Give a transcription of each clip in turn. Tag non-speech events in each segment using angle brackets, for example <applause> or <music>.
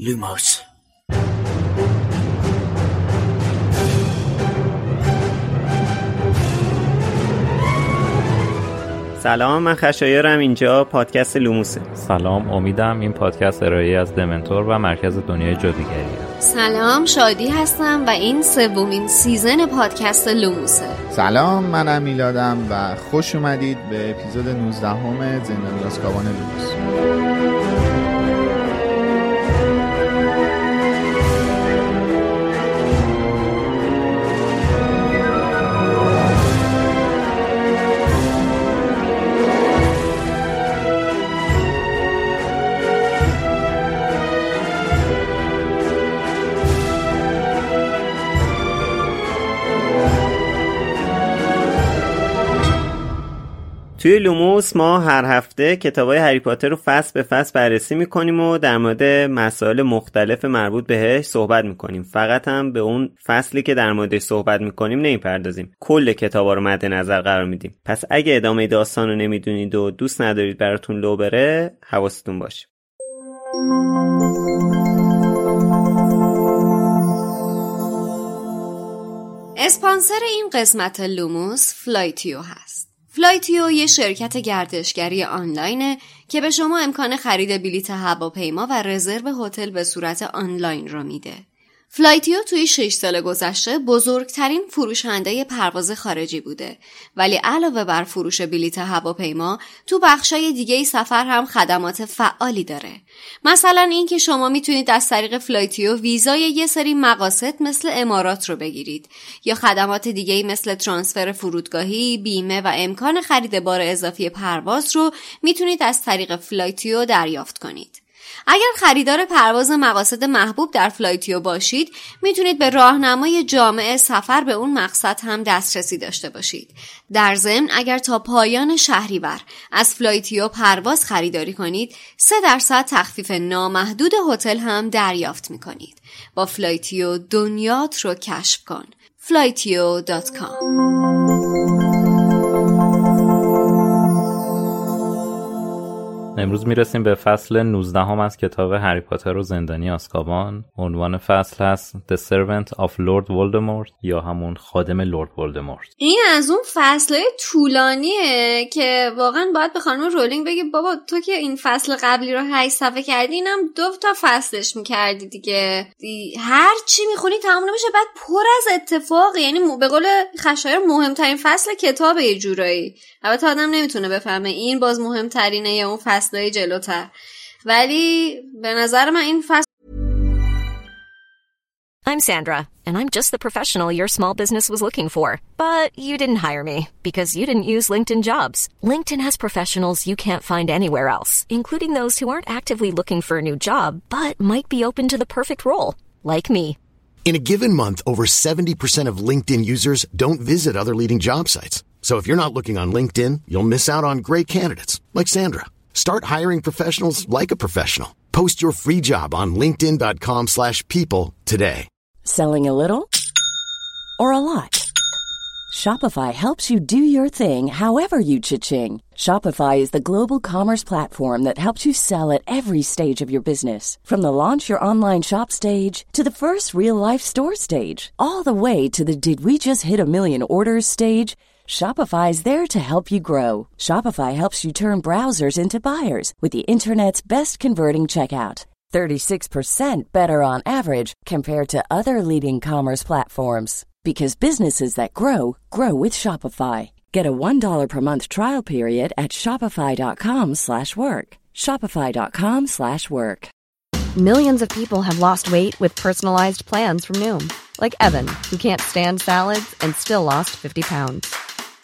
لوموس سلام من خشایارم اینجا پادکست لوموسه. سلام امیدم این پادکست ارائه‌ای از دمنتور و مرکز دنیای جادوگریه سلام شادی هستم و این سومین season پادکست لوموسه. سلام منم میلادم و خوش اومدید به اپیزود 19 همه زندانی آزکابان لوموس. توی لوموس ما هر هفته کتاب های هری پاتر رو فصل به فصل بررسی می‌کنیم و در مورد مسائل مختلف مربوط بهش صحبت می‌کنیم. فقط هم به اون فصلی که در موردش صحبت می‌کنیم نمی‌پردازیم. کل کتابا رو مد نظر قرار میدیم. پس اگه ادامه داستان رو نمی‌دونید و دوست ندارید براتون لو بره حواستون باشه. اسپانسر این قسمت لوموس Flightio هست. Flightio یه شرکت گردشگری آنلاینه که به شما امکان خرید بلیت هواپیما و رزرو هتل به صورت آنلاین رو میده. Flightio توی 6 سال گذشته بزرگترین فروشنده پرواز خارجی بوده. ولی علاوه بر فروش بلیت هواپیما تو بخشای دیگه سفر هم خدمات فعالی داره. مثلا اینکه شما می‌تونید از طریق Flightio ویزای یه سری مقاصد مثل امارات رو بگیرید یا خدمات دیگه مثل ترانسفر فرودگاهی بیمه و امکان خرید بار اضافی پرواز رو می‌تونید از طریق فلایتیو دریافت کنید. اگر خریدار پرواز مقاصد محبوب در فلایتیو باشید می‌تونید به راهنمای جامع سفر به اون مقصد هم دسترسی داشته باشید. در ضمن اگر تا پایان شهریور از فلایتیو پرواز خریداری کنید 3 درصد تخفیف نامحدود هتل هم دریافت می‌کنید. با فلایتیو دنیات رو کشف کن. flytio.com امروز می‌رسیم به فصل 19 هم از کتاب هری پاتر و زندانی آزکابان عنوان فصل هست The Servant of Lord Voldemort یا همون خادم لورد ولدمورت این از اون فصل طولانیه که واقعا باید به خانم رولینگ بگی بابا تو که این فصل قبلی رو هشت صفحه کردی اینم دو تا فصلش می‌کردی دیگه. دی هر چی می‌خونی تمام نمیشه بعد پر از اتفاق یعنی به قول خشایر مهمترین فصل کتاب یه جورایی. البته آدم نمی‌تونه بفهمه این باز مهمترینه یا اون فصلهای جلوتر ولی به نظر من این فصل I'm Sandra, and I'm just the professional your small business was looking for. But you didn't hire me because you didn't use LinkedIn jobs. LinkedIn has professionals you can't find anywhere else, including those who aren't actively looking for a new job but might be open to the perfect role, like me. In a given month, over 70% of LinkedIn users don't visit other leading job sites. So if you're not looking on LinkedIn, you'll miss out on great candidates like Sandra. Start hiring professionals like a professional. Post your free job on linkedin.com slash people today. Selling a little or a lot? Shopify helps you do your thing however you cha-ching. Shopify is the global commerce platform that helps you sell at every stage of your business. From the launch your online shop stage to the first real life store stage, all the way to the did we just hit a million orders stage. Shopify is there to help you grow. Shopify helps you turn browsers into buyers with the internet's best converting checkout. 36% better on average compared to other leading commerce platforms because businesses that grow grow with Shopify. Get a $1 per month trial period at shopify.com/work. shopify.com/work. Millions of people have lost weight with personalized plans from Noom, like Evan, who can't stand salads and still lost 50 pounds.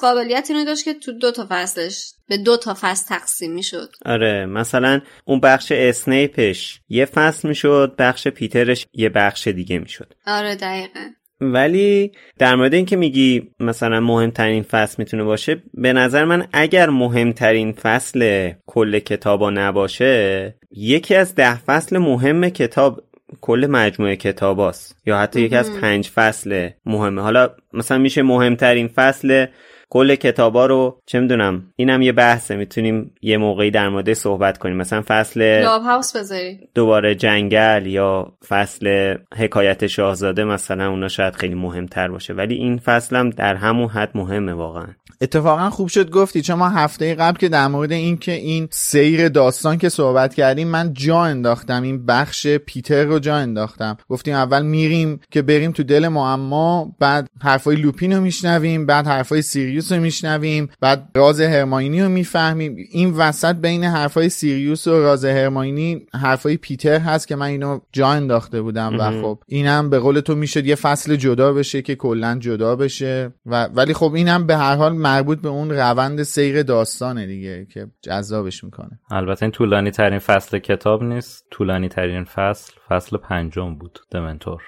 قابلیت اینو داشت که تو دو تا فصلش به دو تا فصل تقسیم می‌شد. آره مثلا اون بخش اسنیپش یه فصل می‌شد بخش پیترش یه بخش دیگه می‌شد. آره دقیقا. ولی در مورد اینکه میگی مثلا مهمترین فصل می‌تونه باشه به نظر من اگر مهمترین فصل کل کتابا نباشه یکی از ده فصل مهم کتاب کل مجموعه کتاب یا حتی یکی از پنج فصل مهمه. حالا مثلا میشه مهمترین فصل کل کتابا رو چه می‌دونم اینم یه بحثه می‌تونیم یه موقعی در مورد صحبت کنیم. مثلا فصل هاوس بذاری. دوباره جنگل یا فصل حکایت شاهزاده مثلا اونا شاید خیلی مهمتر باشه. ولی این فصلم در همون حد مهمه واقعا. اتفاقا خوب شد گفتی چون ما هفته قبل که در مورد این که این سیر داستان که صحبت کردیم من جا انداختم. این بخش پیتر رو جا انداختم. گفتیم اول میریم که بریم تو دل معما بعد حرفای لوپین رو میشنویم بعد حرفای سیریوس رو میشنویم. بعد راز هرماینی رو می‌فهمیم. این وسط بین حرفای سیریوس و راز هرماینی حرفای پیتر هست که من اینو جا انداخته بودم و خب اینم به قول تو می‌شد یه فصل جدا بشه که کلا جدا بشه و ولی خب اینم به هر حال مربوط به اون روند سیر داستانه دیگه که جذابش می‌کنه. البته این طولانی ترین فصل کتاب نیست. طولانی ترین فصل فصل پنجم بود دمنتور.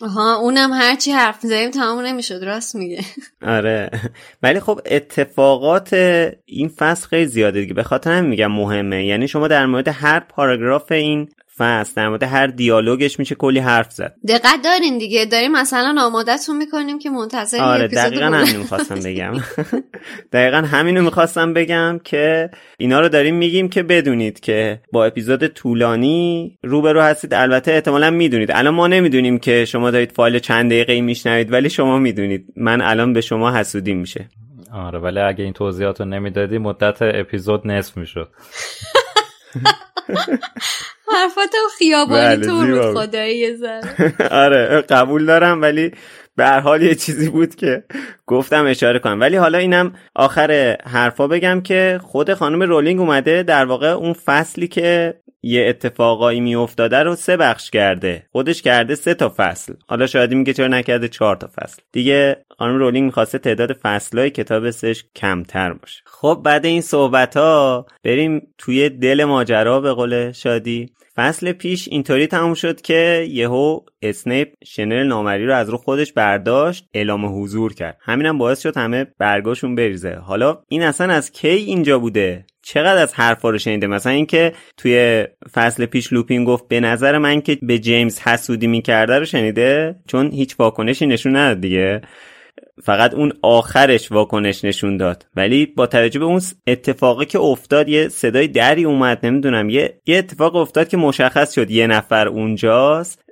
آها اونم هرچی حرف زدیم تمام نمی‌شد راست میگه. آره. ولی خب اتفاقات این فصل خیلی زیاده دیگه. به خاطر هم میگم مهمه. یعنی شما در مورد هر پاراگراف این فصل در مورد هر دیالوگش میشه کلی حرف زد. دقت دارین دیگه. داریم مثلا آمادهتون می‌کنیم که منتظر آره <laughs> دقیقا همینو می‌خواستم بگم. دقیقا همینو می‌خواستم بگم که اینا رو داریم میگیم که بدونید که با اپیزود طولانی روبرو هستید. البته احتمالا می‌دونید. الان ما نمی‌دونیم که شما دارید فایل چند دقیقه ای میشنوید ولی شما می‌دونید. من الان به شما حسودی میشه. آره ولی اگه این توضیحات رو نمی‌دادی مدت اپیزود نصف می‌شد. <laughs> حرفات خیابانی بله، تو بود خدایی <laughs> آره قبول دارم ولی به هر حال یه چیزی بود که گفتم اشاره کنم. ولی حالا اینم آخر حرفا بگم که خود خانم رولینگ اومده در واقع اون فصلی که یه اتفاقایی میافتاده رو سه بخش کرده. خودش کرده سه تا فصل. حالا شاید میگه چرا نکرده چهار تا فصل. دیگه خانم رولینگ می‌خواسته تعداد فصلهای کتاب سش کمتر باشه. خب بعد این صحبت ها بریم توی دل ماجرا به قول شادی. فصل پیش اینطوری تموم شد که یهو اسنیپ شنل نامری رو از رو خودش برداشت اعلام حضور کرد. همینم باعث شد همه برگاشون بریزه. حالا این اصلا از کی اینجا بوده؟ چقدر از حرفا رو شنیده؟ مثلا اینکه توی فصل پیش لوپین گفت به نظر من که به جیمز حسودی می‌کرده رو شنیده؟ چون هیچ واکنشی نشون نداد دیگه. فقط اون آخرش واکنش نشون داد. ولی با توجه به اون اتفاقی که افتاد یه صدای دری اومد. نمی‌دونم یه یه اتفاق افتاد که مشخص شد یه نفر اونجاست.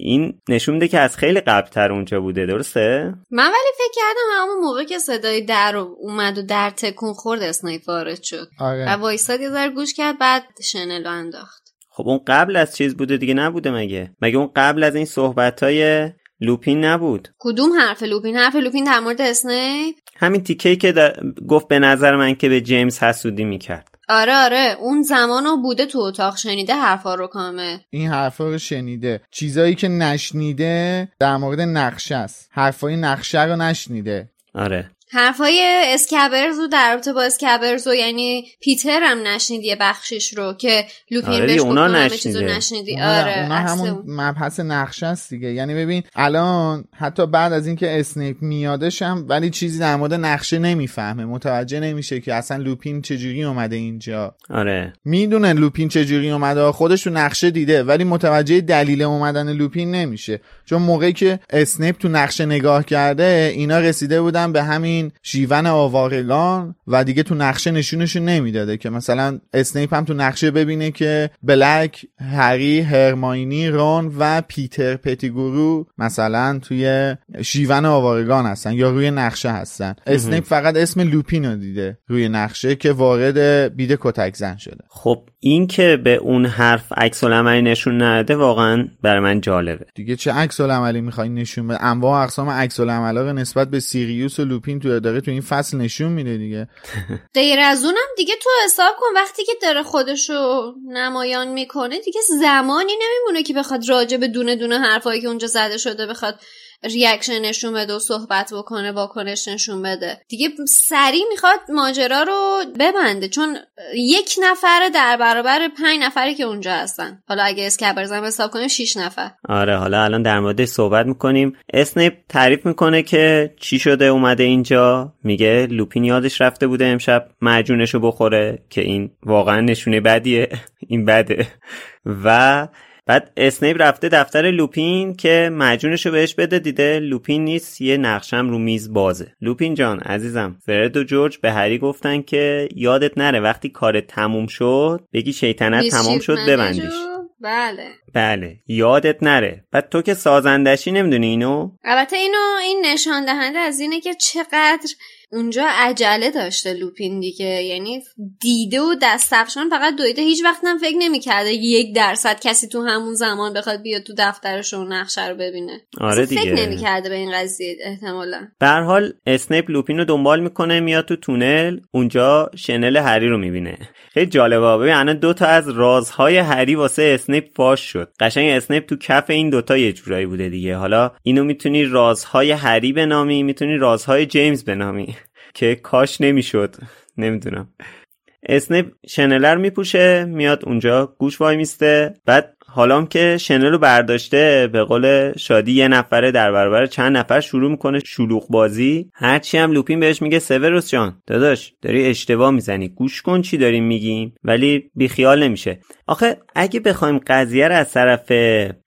این نشون میده که از خیلی قبلتر اونجا بوده. درسته؟ من ولی فکر کردم همون موقع که صدای در اومد و در تکون خورد اسنایپ وارد شد. آره. و وایساد یه ذره گوش کرد بعد شنل انداخت. خب اون قبل از چیز بوده دیگه نبوده مگه؟ مگه اون قبل از این صحبت های لوپین نبود. کدوم حرف لوپین؟ حرف لوپین در مورد اسنیپ؟ همین تیکه که گفت به نظر من که به جیمز حسودی می‌کرد. آره آره. اون زمانو بوده تو اتاق شنیده حرفا رو کامل. این حرفا رو شنیده. چیزایی که نشنیده در مورد نقشه است. حرفای نقشه رو نشنیده. آره. حرفای اسکبرز رو در رابطه با اسکبرز و یعنی پیتر هم نشنیدی یه بخشش رو که لوپین آره بهش اونا نشنیده. نشنیدی. آره اونا همون مبحث نقشه است دیگه. یعنی ببین الان حتی بعد از اینکه اسنیپ میادش هم ولی چیزی در مورد نقشه نمی‌فهمه. متوجه نمیشه که اصلا لوپین چجوری اومده اینجا. آره. می‌دونه لوپین چجوری اومده. خودش تو نقشه دیده ولی متوجه دلیل اومدن لوپین نمیشه. چون موقعی که اسنیپ تو نقشه نگاه کرده اینا رسیده بودن به همین این شیون آوارگان و دیگه تو نقشه نشونشون نمی‌داده که مثلا اسنیپ هم تو نقشه ببینه که بلک هری هرماینی رون و پیتر پتیگورو مثلا توی شیون آوارگان هستن یا روی نقشه هستن. اسنیپ فقط اسم لوپین رو دیده روی نقشه که وارد بید کتک زن شده. خب این که به اون حرف عکس العملی نشون نده واقعا برای من جالبه. دیگه چه عکس العملی می‌خوای نشون بده انواع اقسام عکس العملا نسبت به سیریوس و لوپین تو داره تو این فصل نشون میده دیگه. <laughs> غیر از اونم دیگه تو حساب کن وقتی که داره خودشو نمایان می‌کنه دیگه زمانی نمیمونه که بخواد راجع به دونه دونه حرفایی که اونجا زده شده بخواد reaction نشون بده و صحبت بکنه واکنش نشون بده. دیگه سریع می‌خواد ماجرا رو ببنده چون یک نفر در برابر پنج نفری که اونجا هستن. حالا اگه اسکبرز هم حساب کنیم 6 نفر. آره حالا الان در مورد صحبت می‌کنیم. اسنیپ تعریف می‌کنه که چی شده اومده اینجا. میگه لوپین یادش رفته بوده امشب معجونش رو بخوره که این واقعا نشونه بدیه. <laughs> این بده. و بعد اسنیپ رفته دفتر لوپین که معجونش رو بهش بده دیده لوپین نیست یه نقشم رو میز بازه. لوپین جان عزیزم فرد و جورج به هری گفتن که یادت نره وقتی کارت تموم شد بگی شیطنت تمام شد ببندیش. بله. بله یادت نره. بعد تو که سازندشی نمی‌دونی اینو؟ البته اینو این نشان دهنده از اینه که چقدر اونجا عجله داشته لوپین دیگه. یعنی دیده و دست افشان فقط دویده. هیچ وقت هم فکر نمی‌کرده یک درصد کسی تو همون زمان بخواد بیاد تو دفترش و نقشه رو ببینه. آره دیگه فکر نمی‌کرده به این قضیه احتمالا. در حال اسنیپ لوپین رو دنبال می‌کنه میاد تو تونل. اونجا شنل هری رو می‌بینه. خیلی جالبه. ببین الان دو تا از رازهای هری واسه اسنیپ فاش شد. قشنگ اسنیپ تو کف این دوتا یه جورایی بوده دیگه. حالا اینو می‌تونی رازهای هری بنامی می‌تونی رازهای جیمز بنامی. که کاش نمی‌شد. نمی‌دونم. اسنیپ شنل رو میپوشه میاد اونجا گوش وای میسته بعد حالا که شنل رو برداشته به قول شادی یه نفره در برابر چند نفر شروع می‌کنه شلوغ بازی. هرچی هم لوپین بهش میگه سوروس جان داداش داری اشتباه می‌زنی. گوش کن چی داریم میگیم. ولی بیخیال نمیشه. آخه اگه بخوایم قضیه رو از طرف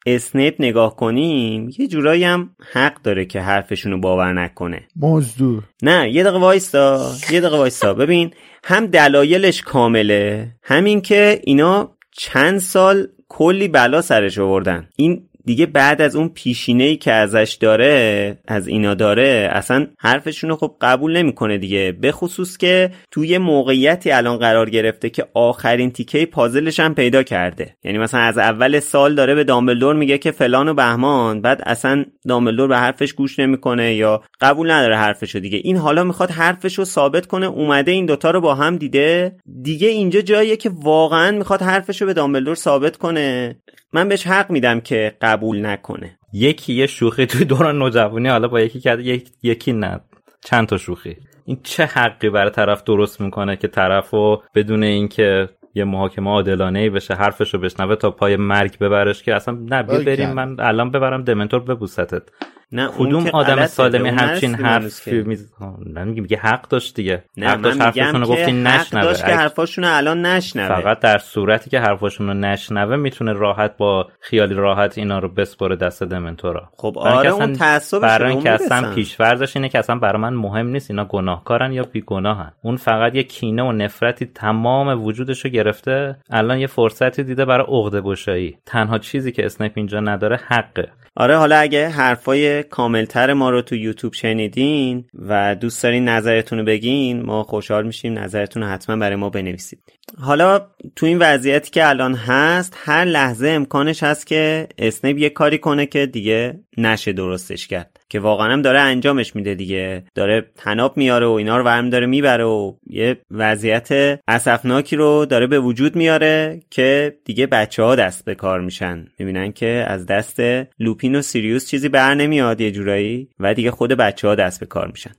اسنیپ نگاه کنیم یه جورایی هم حق داره که حرفشونو باور نکنه. مزدور. نه یه دقیقه وایستا. یه دقیقه وایستا. ببین هم دلایلش کامله همین که اینا چند سال کلی بلا سرش آوردن. این دیگه بعد از اون پیشینه ای که ازش داره از اینا داره اصلا حرفشون رو خب قبول نمی‌کنه دیگه. به خصوص که توی موقعیتی الان قرار گرفته که آخرین تیکه پازلش هم پیدا کرده. یعنی مثلا از اول سال داره به دامبلدور میگه که فلان و بهمان بعد اصلا دامبلدور به حرفش گوش نمی‌کنه یا قبول نداره حرفشو دیگه. این حالا می‌خواد حرفشو ثابت کنه اومده این دوتا رو با هم دیده. دیگه اینجا جاییه که واقعا می‌خواد حرفشو به دامبلدور ثابت کنه. من بهش حق میدم که قبول نکنه. یکی یه شوخی توی دوران نوجوانی حالا با یکی کرده یک... یکی نه. چند تا شوخی. این چه حقی برای طرف درست می‌کنه که طرفو بدون اینکه یه محاکمه عادلانه ای بشه حرفشو بشنوه تا پای مرگ ببرش که اصلا نه بریم من الان ببرم دمنتور ببوستت. نه کدوم آدم سالمی همچین حرفی میز نه میگه حق داشت دیگه. نه حق داشت حرفشون گفتی نشنوه. داشت که حرفاشون الان نشنوه. فقط در صورتی که حرفاشون رو نشنوه می‌تونه راحت با خیالی راحت اینا رو بسپره دست دمنتورا. خب آره اون تعصبش برای اینکه اصلا پیشورزش اینه که اصلا برای من مهم نیست اینا گناهکارن یا بیگناهن. اون فقط یه کینه و نفرتی تمام وجودش رو گرفته الان یه فرصتی دیده برای عقده گشایی. تنها چیزی که اسنیپ اینجا نداره حقه. آره حالا اگه حرفای کاملتر ما رو تو یوتیوب شنیدین و دوست دارین نظرتون رو بگین ما خوشحال میشیم نظرتون رو حتما برای ما بنویسید. حالا تو این وضعیتی که الان هست هر لحظه امکانش هست که اسنیپ یه کاری کنه که دیگه نشه درستش کرد. که واقعا هم داره انجامش میده دیگه. داره تناب میاره و اینا رو ورم داره می‌بره و یه وضعیت اسفناکی رو داره به وجود میاره که دیگه بچه ها دست به کار میشن. می‌بینن که از دست لوپین و سیریوس چیزی بر نمیاد یه جورایی و دیگه خود بچه ها دست به کار میشن.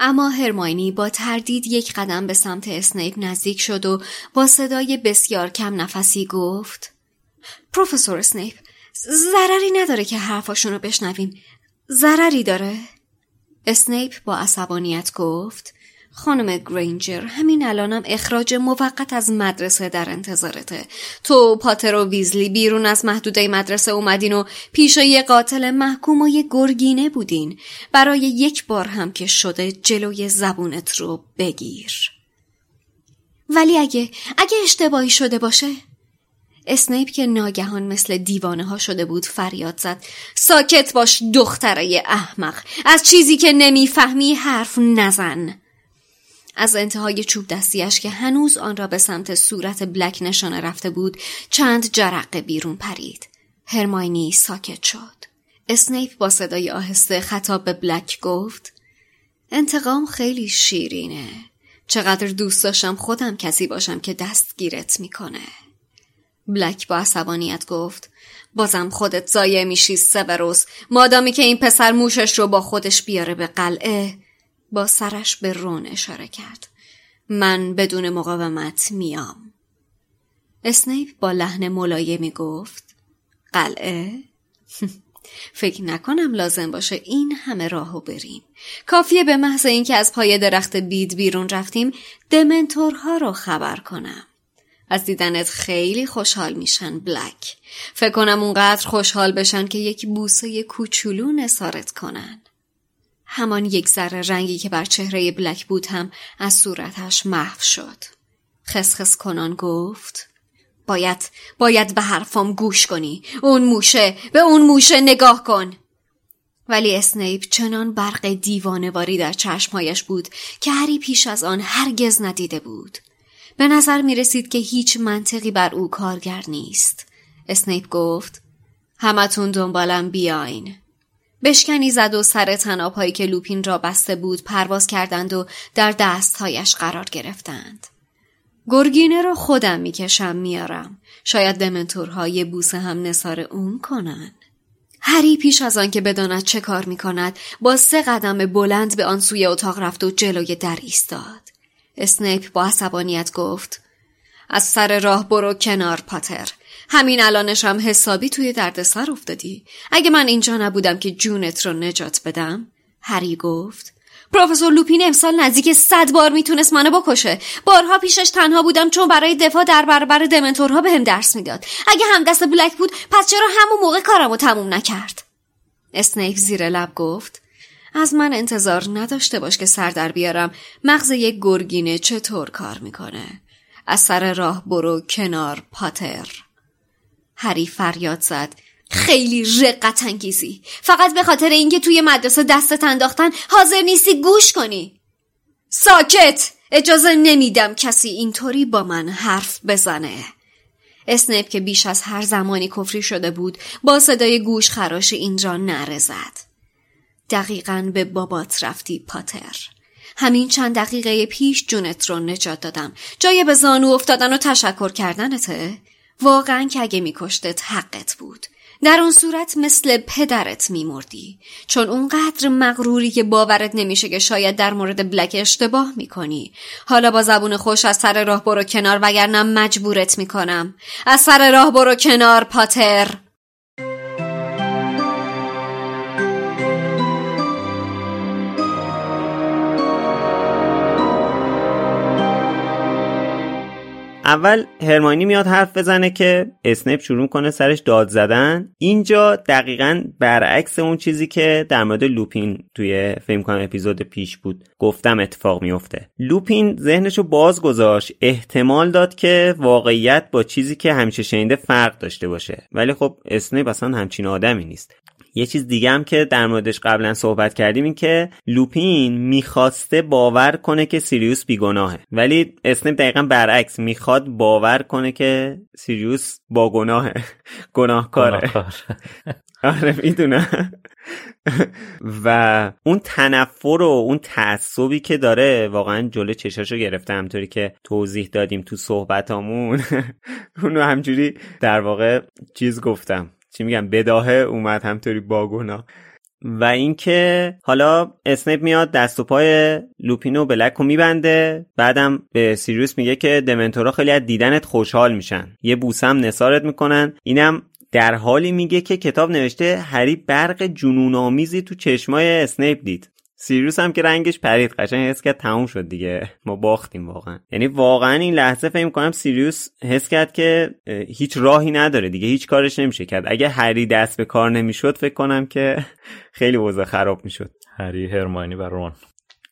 اما هرماینی با تردید یک قدم به سمت اسنیپ نزدیک شد و با صدای بسیار کم نفسی گفت پروفسور اسنیپ ضرری نداره که حرفاشون رو بشنویم. ضرری داره؟ اسنیپ با عصبانیت گفت خانم گرینجر همین الانم اخراج موقت از مدرسه در انتظارته. تو پاتر و ویزلی بیرون از محدوده مدرسه اومدین و پیش یه قاتل محکوم و یه گرگینه بودین. برای یک بار هم که شده جلوی زبونت رو بگیر. ولی اگه اگه اشتباهی شده باشه؟ اسنیپ که ناگهان مثل دیوانه ها شده بود فریاد زد. ساکت باش دختره احمق. از چیزی که نمی‌فهمی حرف نزن. از انتهای چوب دستیش که هنوز آن را به سمت صورت بلک نشانه رفته بود چند جرقه بیرون پرید. هرماینی ساکت شد. اسنیپ با صدای آهسته خطاب به بلک گفت انتقام خیلی شیرینه. چقدر دوست داشتم خودم کسی باشم که دستگیرت می‌کنه. بلک با عصبانیت گفت بازم خودت زایه میشی سوروس مادامی که این پسر موشش رو با خودش بیاره به قلعه با سرش به رون اشاره کرد. من بدون مقاومت میام. اسنیپ با لحن ملایمی گفت قلعه؟ <laughs> فکر نکنم لازم باشه این همه راهو بریم. کافیه به محض اینکه از پای درخت بید بیرون رفتیم دمنتورها رو خبر کنم. از دیدنت خیلی خوشحال میشن بلک. فکر کنم اونقدر خوشحال بشن که یک بوسه کوچولو نسارت کنن. همان یک ذره رنگی که بر چهره بلک بود هم از صورتش محو شد. خسخس کنان گفت باید باید به حرفام گوش کنی اون موشه به اون موشه نگاه کن. ولی اسنیپ چنان برق دیوانواری در چشمهایش بود که هری پیش از آن هرگز ندیده بود. به نظر می رسید که هیچ منطقی بر او کارگر نیست. اسنیپ گفت همتون دنبالم بیاین. بشکنی زد و سر تنابهایی که لوپین را بسته بود پرواز کردند و در دستهایش قرار گرفتند. گرگینه رو خودم می‌کشم میارم. شاید دمنتورها یه بوسه هم نصار اون کنن. هری پیش از آن که بداند چه کار می کند با سه قدم بلند به آن سوی اتاق رفت و جلوی در ایستاد. اسنیپ با عصبانیت گفت از سر راه برو کنار پاتر. همین الانش هم حسابی توی دردسر افتادی. اگه من اینجا نبودم که جونت رو نجات بدم هری گفت پروفسور لوپین امسال نزدیک صد بار می‌تونست منو بکشه. بارها پیشش تنها بودم چون برای دفاع در برابر دمنتورها به هم درس می‌داد. اگه هم دست بلک بود پس چرا همون موقع کارمو تموم نکرد؟ اسنیپ زیر لب گفت از من انتظار نداشته باش که سر در بیارم. مغز یک گرگینه چطور کار می‌کنه؟ از سر راه برو کنار پاتر. هری فریاد زد. خیلی رقت انگیزی. فقط به خاطر اینکه توی مدرسه دستت انداختن حاضر نیستی گوش کنی. ساکت! اجازه نمیدم کسی اینطوری با من حرف بزنه. اسنیپ که بیش از هر زمانی کفری شده بود با صدای گوش خراش اینجا نرزد دقیقا به بابات رفتی پاتر. همین چند دقیقه پیش جونت رو نجات دادم. جای به زانو افتادن و تشکر کردنته؟ واقعا که اگه میکشتت حقت بود. در اون صورت مثل پدرت میمردی. چون اونقدر مغروری که باورت نمیشه که شاید در مورد بلک اشتباه می‌کنی. حالا با زبون خوش از سر راه برو کنار وگرنه مجبورت می‌کنم. از سر راه برو کنار پاتر. اول هرماینی میاد حرف بزنه که اسنیپ شروع کنه سرش داد زدن. اینجا دقیقا برعکس اون چیزی که در مورد لوپین توی فیلم کنم اپیزود پیش بود. گفتم اتفاق میفته. لوپین ذهنشو باز گذاشت احتمال داد که واقعیت با چیزی که همیشه شنیده فرق داشته باشه. ولی خب اسنیپ اصلا همچین آدمی نیست. یه چیز دیگه هم که در موردش قبلا صحبت کردیم این که لوپین می‌خواسته باور کنه که سیریوس بیگناهه. ولی اسنیپ دقیقا برعکس می‌خواد باور کنه که سیریوس با گناهه. <laughs> گناهکاره. <laughs> آره می‌دونم. <laughs> و اون تنفر و اون تعصبی که داره واقعا جلو چشاشو گرفته همطوری که توضیح دادیم تو صحبتامون. اونو همجوری در واقع چیز گفتم. چی میگم بداهه اومد همطوری باگونا و اینکه حالا اسنیپ میاد دست و پای لوپینو بلک رو میبنده بعدم به سیریوس میگه که دمنتورا خیلی از دیدنت خوشحال میشن. یه بوسم نسارت می‌کنن. اینم در حالی میگه که کتاب نوشته هری برق جنون آمیزی تو چشمای اسنیپ دید. سیریوس هم که رنگش پرید. قشنگ حس کرد تموم شد دیگه. ما باختیم واقعا. یعنی واقعا این لحظه فکر کنم سیریوس حس کرد که هیچ راهی نداره دیگه. هیچ کارش نمیشه کرد. اگه هری دست به کار نمی‌شد فکر کنم که <laughs> خیلی وضع خراب می‌شد. هری هرماینی و رون.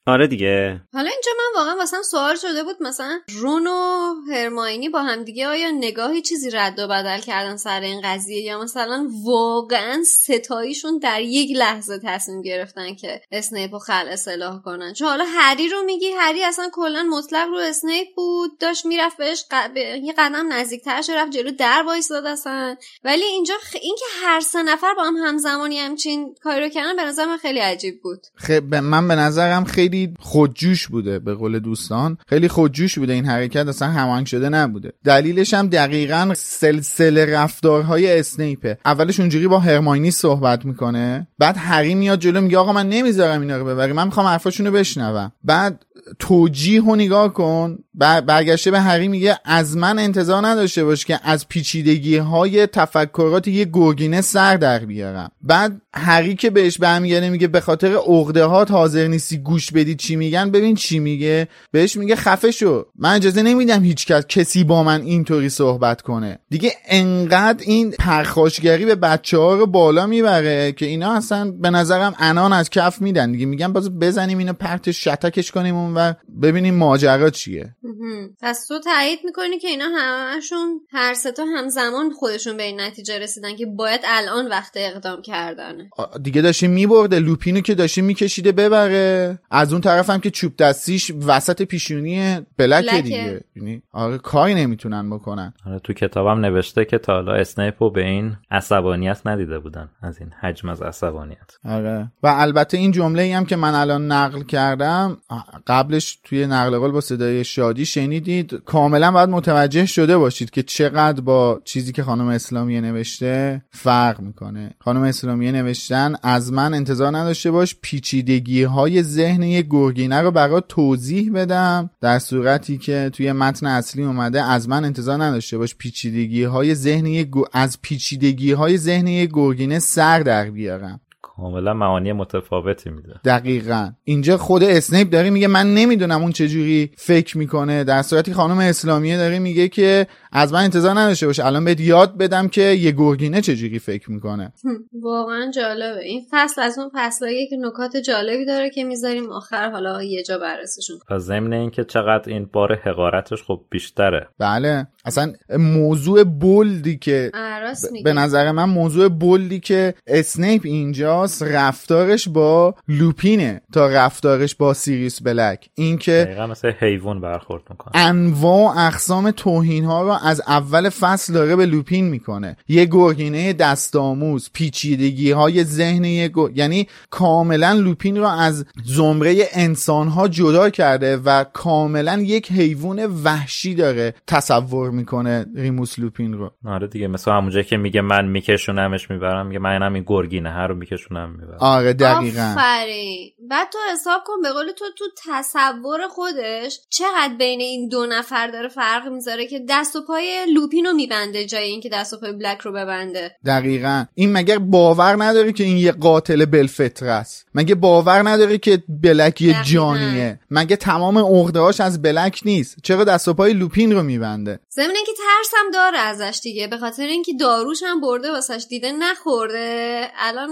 آره دیگه. حالا اینجا من واقعا واسم سوال شده بود مثلا رون و هرماینی با هم دیگه آیا نگاهی چیزی رد و بدل کردن سر این قضیه یا مثلا واقعا سه‌تاییشون در یک لحظه تصمیم گرفتن که اسنیپ رو خلع سلاح کنن؟ چون حالا هری رو میگی هری اصلا کلا مطلق رو اسنیپ بود داشت می‌رفت بهش ق... یه قدم نزدیکتر رفت جلو در وایساد اصلا. ولی اینجا خ... اینکه هر سه نفر با هم همزمانی همچین کاری رو کردن به نظر من خیلی عجیب بود. خ... من به نظرم خیلی خودجوش بوده به قول دوستان. خیلی خودجوش بوده این حرکت اصلا هماهنگ شده نبوده. دلیلش هم دقیقا سلسله رفتارهای اسنیپه. اولش اونجوری با هرماینی صحبت می‌کنه بعد هری میاد جلو میگه آقا من نمی‌ذارم اینا رو ببری من می‌خوام حرفاشونو بشنوم. بعد توجیه و نگاه کن. برگشته به هری میگه از من انتظار نداشته باش که از پیچیدگی های تفکرات یه گرگینه سر در بیارم. بعد هری که بهش برمیگرده میگه به خاطر عقده ها حاضر نیستی گوش بدی چی میگن؟ ببین چی میگه. بهش میگه خفه شو. من اجازه نمیدم هیچ کس کسی با من اینطوری صحبت کنه. دیگه انقدر این پرخاشگری به بچه ها رو بالا می‌بره که اینا اصلا به نظرم انان از کف میدن. دیگه میگن باز بزنیم اینو پرت شتکش کنیم اون و ببینیم ماجرا چیه. پس تو تایید می‌کنی که اینا همشون هر ستا همزمان خودشون به این نتیجه رسیدن که باید الان وقت اقدام کردنه. دیگه داشته میبرده لوپینو که داشته میکشیده ببره. از اون طرف هم که چوب دستیش وسط پیشونی بلکه. دیگه. یعنی آره کاری نمی‌تونن بکنن. آره تو کتابم نوشته که تا حالا اسنیپو به این عصبانیت ندیده بودن. از این حجم از عصبانیت. آره. و البته این جمله ای هم که من الان نقل کردم قبلش توی نقل قول با صدای شادی شنیدید. کاملا باید متوجه شده باشید که چقدر با چیزی که خانم اسلامیه نوشته فرق می‌کنه. خانم اسلامیه نوشتن از من انتظار نداشته باش پیچیدگی های ذهن یک گرگینه رو برای توضیح بدم. در صورتی که توی متن اصلی اومده از من انتظار نداشته باش پیچیدگی های ذهن از پیچیدگی های ذهن یک گرگینه سر در بیارم. کاملا معانی متفاوتی میده. دقیقا. اینجا خود اسنیپ داره میگه من نمی‌دونم اون چجوری فکر می‌کنه. در صورتی خانم اسلامیه داره میگه که از من انتظار نداشته باشه. الان بهت یاد بدم که یه گرگینه چجوری فکر می‌کنه. <laughs> واقعا جالبه. این فصل از اون فصلایی که نکات جالبی داره که می‌ذاریم آخر حالا یه جا بررسیشون. و ضمن اینکه چقدر این بار حقارتش خب بیشتره. بله. اصلا موضوع bold ی که به نظر من موضوع bold ی که اسنیپ اینجاست رفتارش با لوپینه تا رفتارش با سیریس بلک. اینکه دقیقا مثل حیوان برخورد می‌کنه. انواع اقسام توهین ها رو از اول فصل داره به لوپین می‌کنه. یه گرگینه دست‌آموز پیچیدگی های ذهن یه یعنی کاملا لوپین رو از زمره انسان ها جدا کرده و کاملا یک حیوان وحشی داره تصور می‌کنه ریموس لوپین رو. آره دیگه مثلا همونجا که میگه من میکشونمش می‌برم میگه من این گرگینه هر رو میکشونم. می‌برم آره دقیقا. آفرین. بعد تو حساب کن به قول تو تو تصور خودش چقدر بین این دو نفر داره فرق می‌ذاره که دست و پای لوپین رو میبنده جای اینکه دست و پای بلک رو ببنده. دقیقا. این مگر باور نداره که این یه قاتل بلفطر است؟ مگه باور نداره که بلک یه جانیه؟ مگه تمام عقده‌هاش از بلک نیست؟ چرا دست و پای لوپین رو میبنده؟ ضمن اینکه ترسم داره ازش دیگه به خاطر اینکه داروش هم برده واسش دیده نخورده. الان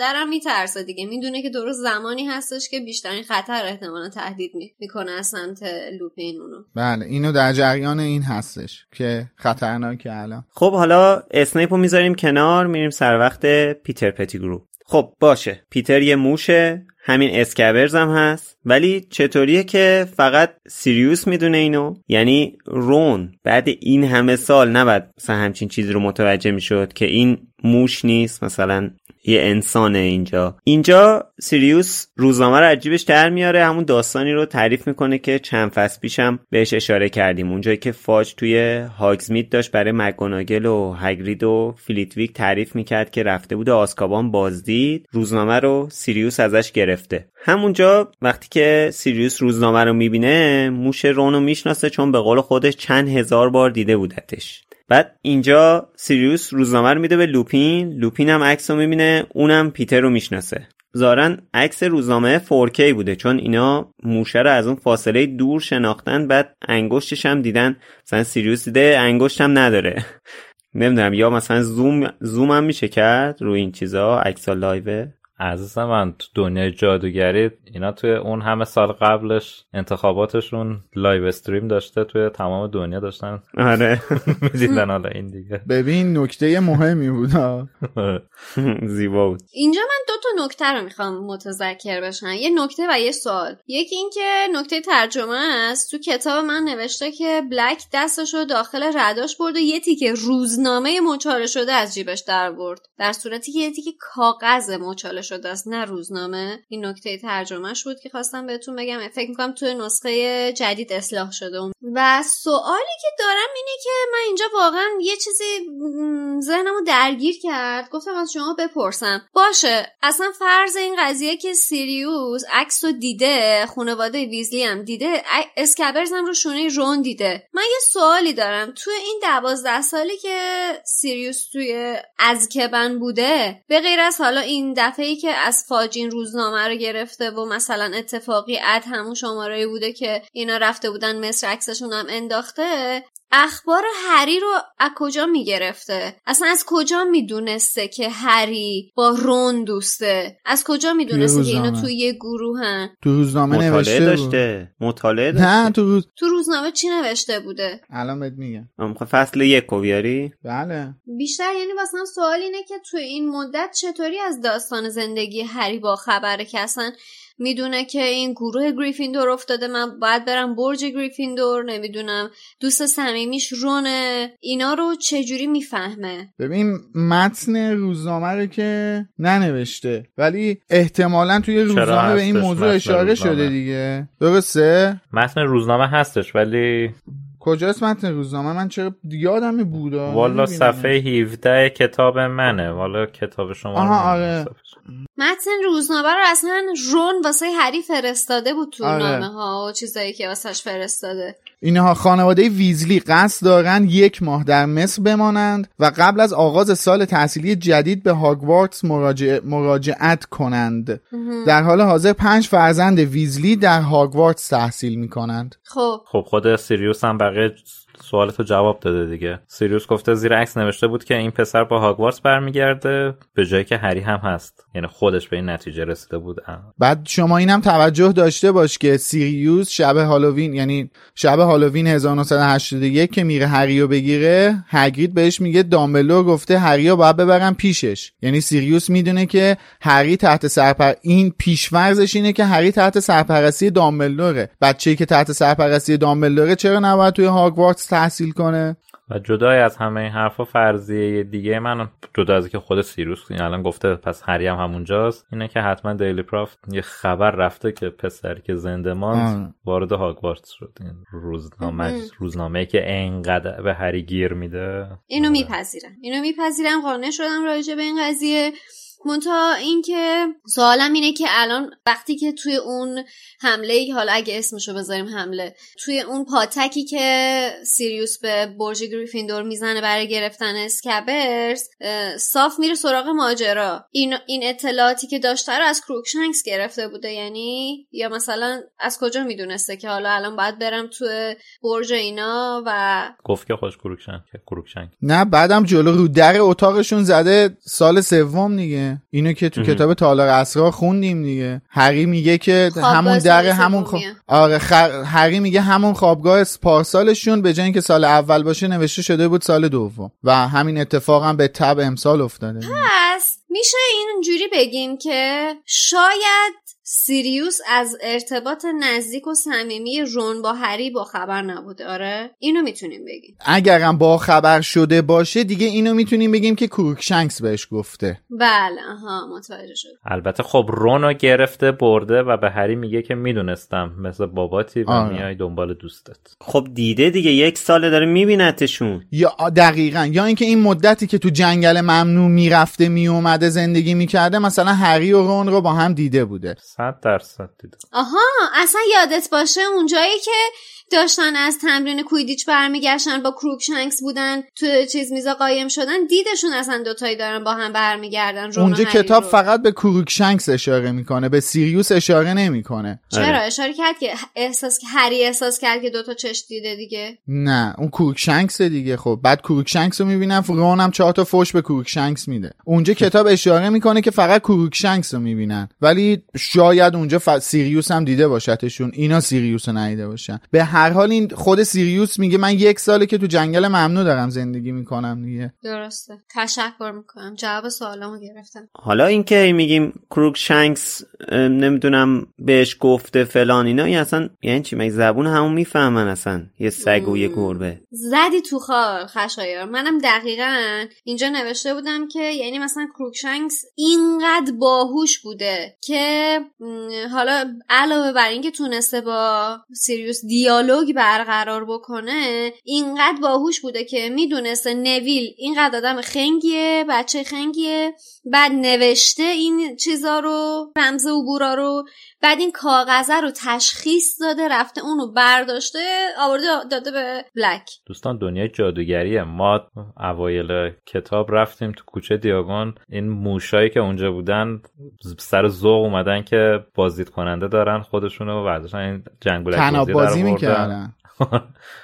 بیشترم میترسه دیگه. می‌دونه که درست زمانی هستش که بیشترین خطر احتمالا تهدید می‌کنه از سمت لوپین اونو. بله اینو در جریان این هستش که خطرناکه الان. خب حالا اسنیپو می‌ذاریم کنار میریم سر وقت پیتر پتیگرو خب باشه. پیتر یه موشه همین اسکبرز هم هست. ولی چطوریه که فقط سیریوس می‌دونه اینو؟ یعنی رون. بعد این همه سال نباید مثلا همچین چیزی رو متوجه می‌شد که این موش نیست مثلا یه انسانه اینجا. اینجا سیریوس روزنامه رو از جیبش در میاره همون داستانی رو تعریف می‌کنه که چند فصل پیشم بهش اشاره کردیم. اونجایی که فاج توی هاگزمیت داشت برای مک‌گوناگل و هگرید و فلیتویک تعریف می‌کرد که رفته بود آزکابان بازدید روزنامه رو سیریوس ازش گرفته. همونجا وقتی که سیریوس روزنامه رو می‌بینه موش رونو می‌شناسه چون به قول خودش چند هزار بار دیده بودتش. بعد اینجا سیریوس روزنامه رو میده به لوپین. لوپین هم عکس رو می‌بینه اونم پیتر رو می‌شناسه. ظاهرا عکس روزنامه 4K بوده چون اینا موشه رو از اون فاصله دور شناختن بعد انگشتش هم دیدن. مثلا سیریوس دیده انگشت هم نداره. <laughs> نمی‌دونم یا مثلا زوم زوم هم میشه کرد روی این چیزا عکس live عزیزم من تو دنیای جادوگری اینا توی اون همه سال قبلش انتخاباتشون live stream داشته توی تمام دنیا داشتن. آره. <laughs> می‌دیدن حالا این دیگه. ببین نکته مهمی بود. <laughs> زیبا بود. اینجا من دو تا نکته رو می‌خوام متذکر بشن یه نکته و یه سوال. یکی اینکه نکته ترجمه است. تو کتاب من نوشته که بلک دستش رو داخل رداش برد و یه تیکه روزنامه مچاله شده از جیبش در برد. در صورتی که یه تیکه کاغذ مچاله شده است نه روزنامه. این نکته ترجمهش بود که خواستم بهتون بگم. فکر می‌کنم توی نسخه جدید اصلاح شده و سوالی که دارم اینه که من اینجا واقعا یه چیزی ذهنمو درگیر کرد. گفتم از شما بپرسم. باشه اصلا فرض این قضیه که سیریوس عکس رو دیده خانواده ویزلی هم دیده اسکبرز هم رو شونه رون دیده. من یه سوالی دارم. توی این دوازده سالی که سیریوس توی ازکبن بوده به غیر از حالا این دفعه ای که از فاجین روزنامه رو گرفته و مثلا اتفاقی اد همون شماره بوده که اینا رفته بودن مصر عکسشون هم انداخته اخبار هری رو از کجا می‌گرفته؟ اصلا از کجا می‌دونسته که هری با رون دوسته؟ از کجا می‌دونسته که اینا توی یه گروهن؟ تو روزنامه مطالعه نوشته داشته. مطالعه داشته. نه تو روز تو روزنامه چی نوشته بوده؟ الان بهت میگم. می‌خوای فصل یک رو بیاری؟ بله. بیشتر یعنی واسه سوال اینه که تو این مدت چطوری از داستان زندگی هری با خبره که اصلا می‌دونه که این گروه گریفیندور افتاده من باید برم برج گریفیندور نمی‌دونم دوست صمیمیش رونه. اینا رو چجوری می‌فهمه؟ ببین متن روزنامه رو که ننوشته ولی احتمالا توی روزنامه به این موضوع اشاره روزنامه؟ شده دیگه. درسته؟ متن روزنامه هستش ولی کجاست متن روزنامه؟ من چرا یادم بود والا صفحه 17 کتاب منه. والا کتاب شما آها، آره. متن روزنامه رو اصلا رون واسه هری فرستاده بود تو آره. نامه ها و چیزایی که واسهش فرستاده. اینها خانواده ویزلی قصد دارند یک ماه در مصر بمانند و قبل از آغاز سال تحصیلی جدید به هاگوارتس مراجع- مراجعت کنند. در حال حاضر پنج فرزند ویزلی در هاگوارتس تحصیل می کنند خب. خب خود سیریوس هم بقیه سوالتو جواب داده دیگه. سیریوس گفته زیر عکس نوشته بود که این پسر با هاگوارتس برمیگرده به جایی که هری هم هست. یعنی خودش به این نتیجه رسیده بود. بعد شما اینم توجه داشته باش که سیریوس شب هالووین یعنی شب هالووین 1981 که میره هریو بگیره هگرید بهش میگه دامبلور گفته هریو باید ببرم پیشش. یعنی سیریوس می‌دونه که هری تحت سرپر این پیشورزش اینه که هری تحت سرپرستی دامبلوره. بچه‌ای که تحت سرپرستی دامبلوره چرا نباید توی هاگوارتس تحصیل کنه. و جدای از همه این حرفا فرضیه دیگه من جدا از که خود سیروس این الان گفته پس هری هم همونجاست اینه که حتما دیلی پرافت یه خبر رفته که پسری که زنده ماند. وارد هاگوارتس شد. این روزنامه روزنامه که انقدر به هری گیر میده. اینو آره. میپذیرم اینو میپذیرم قانع شدم راجع به این قضیه. منتها اینکه سوالم اینه که الان وقتی که توی اون حمله حالا اگه اسمشو بذاریم حمله توی اون پاتکی که سیریوس به برج گریفیندور می‌زنه برای گرفتن اسکبرز صاف میره سراغ ماجرا. این این اطلاعاتی که داشته رو از کروکشنکس گرفته بوده یعنی یا مثلا از کجا می‌دونسته که حالا الان باید برم توی برج اینا و گفت که خوش کروکشنگ کروکشنگ نه بعدم جلو رو در اتاقشون زده سال سوم دیگه. اینو که تو کتاب تالار اسرار خوندیم دیگه. هری میگه که همون در همون خ... سومیه. آره خ- هری میگه همون خوابگاه پارسالشون به جای اینکه سال اول باشه نوشته شده بود سال دوم. و همین اتفاق هم بالطبع امسال افتاده. پس میشه اینجوری بگیم که شاید سیریوس از ارتباط نزدیک و صمیمی رون با هری با خبر نبوده. آره؟ اینو می‌تونیم بگیم. اگرم با خبر شده باشه دیگه اینو می‌تونیم بگیم که کروکشنکس بهش گفته. بله آها متوجه شد البته خب رونو گرفته برده و به هری میگه که می‌دونستم مثل باباتی و آره. میای دنبال دوستت. خب دیده دیگه یک ساله داره میبینتشون. یا دقیقا یا اینکه این مدتی که تو جنگل ممنوع می‌رفته میومده زندگی می‌کرده مثلا هری و رون رو با هم دیده بوده. صد درصد دیده آها اصلا یادت باشه اونجایی که داشتن از تمرین کویدیچ برمیگشتن با کروکشنکس بودن تو چیز میزا قایم شدن دیدشون اصلا دوتایی دارن با هم برمیگردن اونجا کتاب فقط به کروکشنکس اشاره می‌کنه به سیریوس اشاره نمی‌کنه. چرا؟ آره. اشاره کرد که احساس هری احساس کرد که دوتا چش دیده دیگه. نه اون کروکشنکس دیگه. خب بعد کروکشنکس رو می‌بینم رون هم چهار تا فوش به کروکشنکس میده. اونجا کتاب اشاره می‌کنه که فقط کروکشنکس رو می‌بینن. ولی شاید اونجا ف... سیریوس هم دیده باشتشون. اینا سیریوس رو ندیده باشن. به هر حال این خود سیریوس میگه من یک ساله که تو جنگل ممنوع دارم زندگی می‌کنم دیگه. درسته. تشکر می‌کنم. جواب سوالامو گرفتم. حالا اینکه میگیم کروکشنکس نمی‌دونم بهش گفته فلان اینا این اصلا یعنی چی؟ مگه زبون همون می‌فهمن اصلا؟ یه سگ و یه گربه. زدی تو خال خشایر منم دقیقا اینجا نوشته بودم که یعنی مثلا کروکشنکس اینقدر باهوش بوده که حالا علاوه بر اینکه تونسته با سیریوس دیالوگ برقرار بکنه اینقدر باهوش بوده که می‌دونسته نویل اینقدر آدم خنگیه بچه خنگیه. بعد نوشته این چیزا رو رمز عبورا رو بعد این کاغذه رو تشخیص داده رفته اونو برداشته آورده داده به بلک دوستان دنیای جادوگریه. ما اوایل کتاب رفتیم تو کوچه دیاگون. این موشایی که اونجا بودن سر ذوق اومدن که بازدید کننده دارن خودشونو و این جنگولک بازی می‌کردن.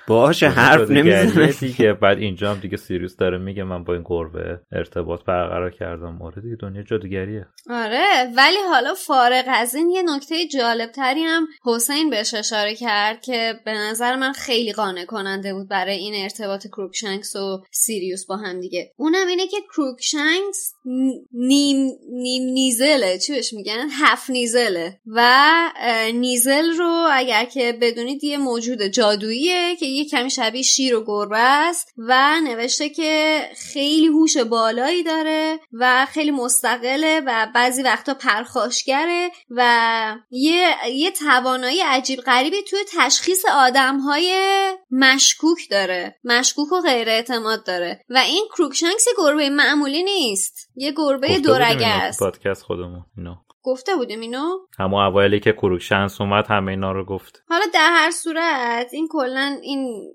باشه حرف نمی‌زنه. دیگه بعد اینجا هم دیگه سیریوس داره میگه من با این گربه ارتباط برقرار کردم. مورد دیگه دنیا جادوگریه. آره ولی حالا فارغ از این یه نکته جالب تری هم حسین بهش اشاره کرد که به نظر من خیلی قانع کننده بود برای این ارتباط کروکشنکس و سیریوس با هم دیگه. اونم اینه که کروکشنکس نیم نیم نیزله. چی بهش میگن؟ half Kneazle ه. و نیزل رو اگر که بدونید یه موجود جادوییه که یه کمی شبیه شیر و گربه است و نوشته که خیلی هوش بالایی داره و خیلی مستقله و بعضی وقتا پرخاشگره و یه, یه توانایی عجیب غریبی توی تشخیص آدم های مشکوک داره. مشکوک و غیر اعتماد داره. و این کروکشنکس گربه معمولی نیست. یه گربه دورگه است. پادکست خودمون. گفته بودیم اینو؟ همون اوایلی که کروکشنس اومد همه اینا رو گفت. حالا در هر صورت این کلا این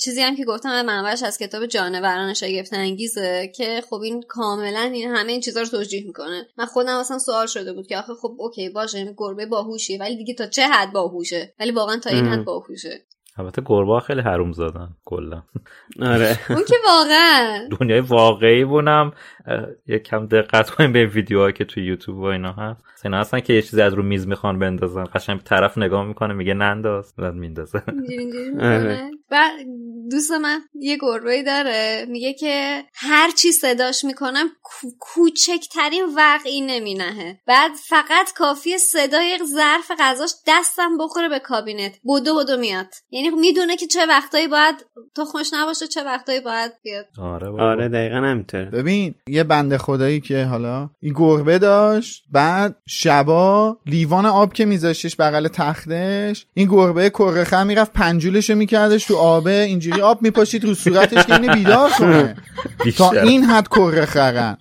چیزی هم که گفتم منبعش از کتاب جانوران شگفت انگیزه که خب این کاملا این همه این چیزا رو توجیه می‌کنه. من خودم اصلا سوال شده بود که آخه خب okay باشه این گربه باهوشی ولی دیگه تا چه حد باهوشه؟ ولی واقعا تا این حد باهوشه. البته گربه خیلی حروم‌زادن کلا. آره. <laughs> اون که واقعا. دنیای واقعی بونم یک کم دقت کنیم به ویدیوهایی که توی یوتیوب و اینا هست. اینا هستن که یه چیزی از رو میز می‌خوان بندازن. قشنگ طرف نگاه می‌کنه میگه ننداز بعد میندازه. <laughs> آره. و دوست من یه گربه داره میگه که هر چی صداش می‌کنم کوچکترین وقعی نمینهه. بعد فقط کافی صدای ظرف غذاش دستم بخوره به کابینت. بودو بودو میاد. یعنی می‌دونه که چه وقتایی باید خوش نباشه چه وقتایی باید بیاد. آره آره دقیقا همینطوره. ببین یه بنده خدایی که حالا این گربه داشت بعد شبا لیوان آب که میذاشتش بغل تختش این گربه کرخه می‌رفت پنجولشو میکردش تو آبه اینجوری آب میپاشید رو صورتش که اینو بیدار کنه. <laughs> تا این حد کرخرن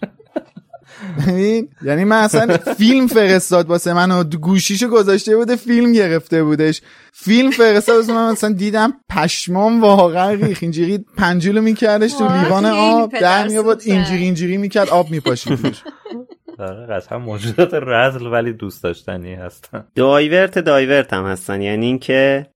یعنی من اصلا فیلم فرستاد واسه من و گوشیشو گذاشته بوده فیلم گرفته بودش. فیلم فرستاد واسه من مثلا دیدم پشمام واقعا ریخ. اینجوری پنجولو میکردش تو لیوان آب در میاورد اینجوری اینجوری می‌کرد آب میپاشید آره هم موجودات رذل ولی دوست داشتنی هستن. divert divert هم هستن. یعنی اینکه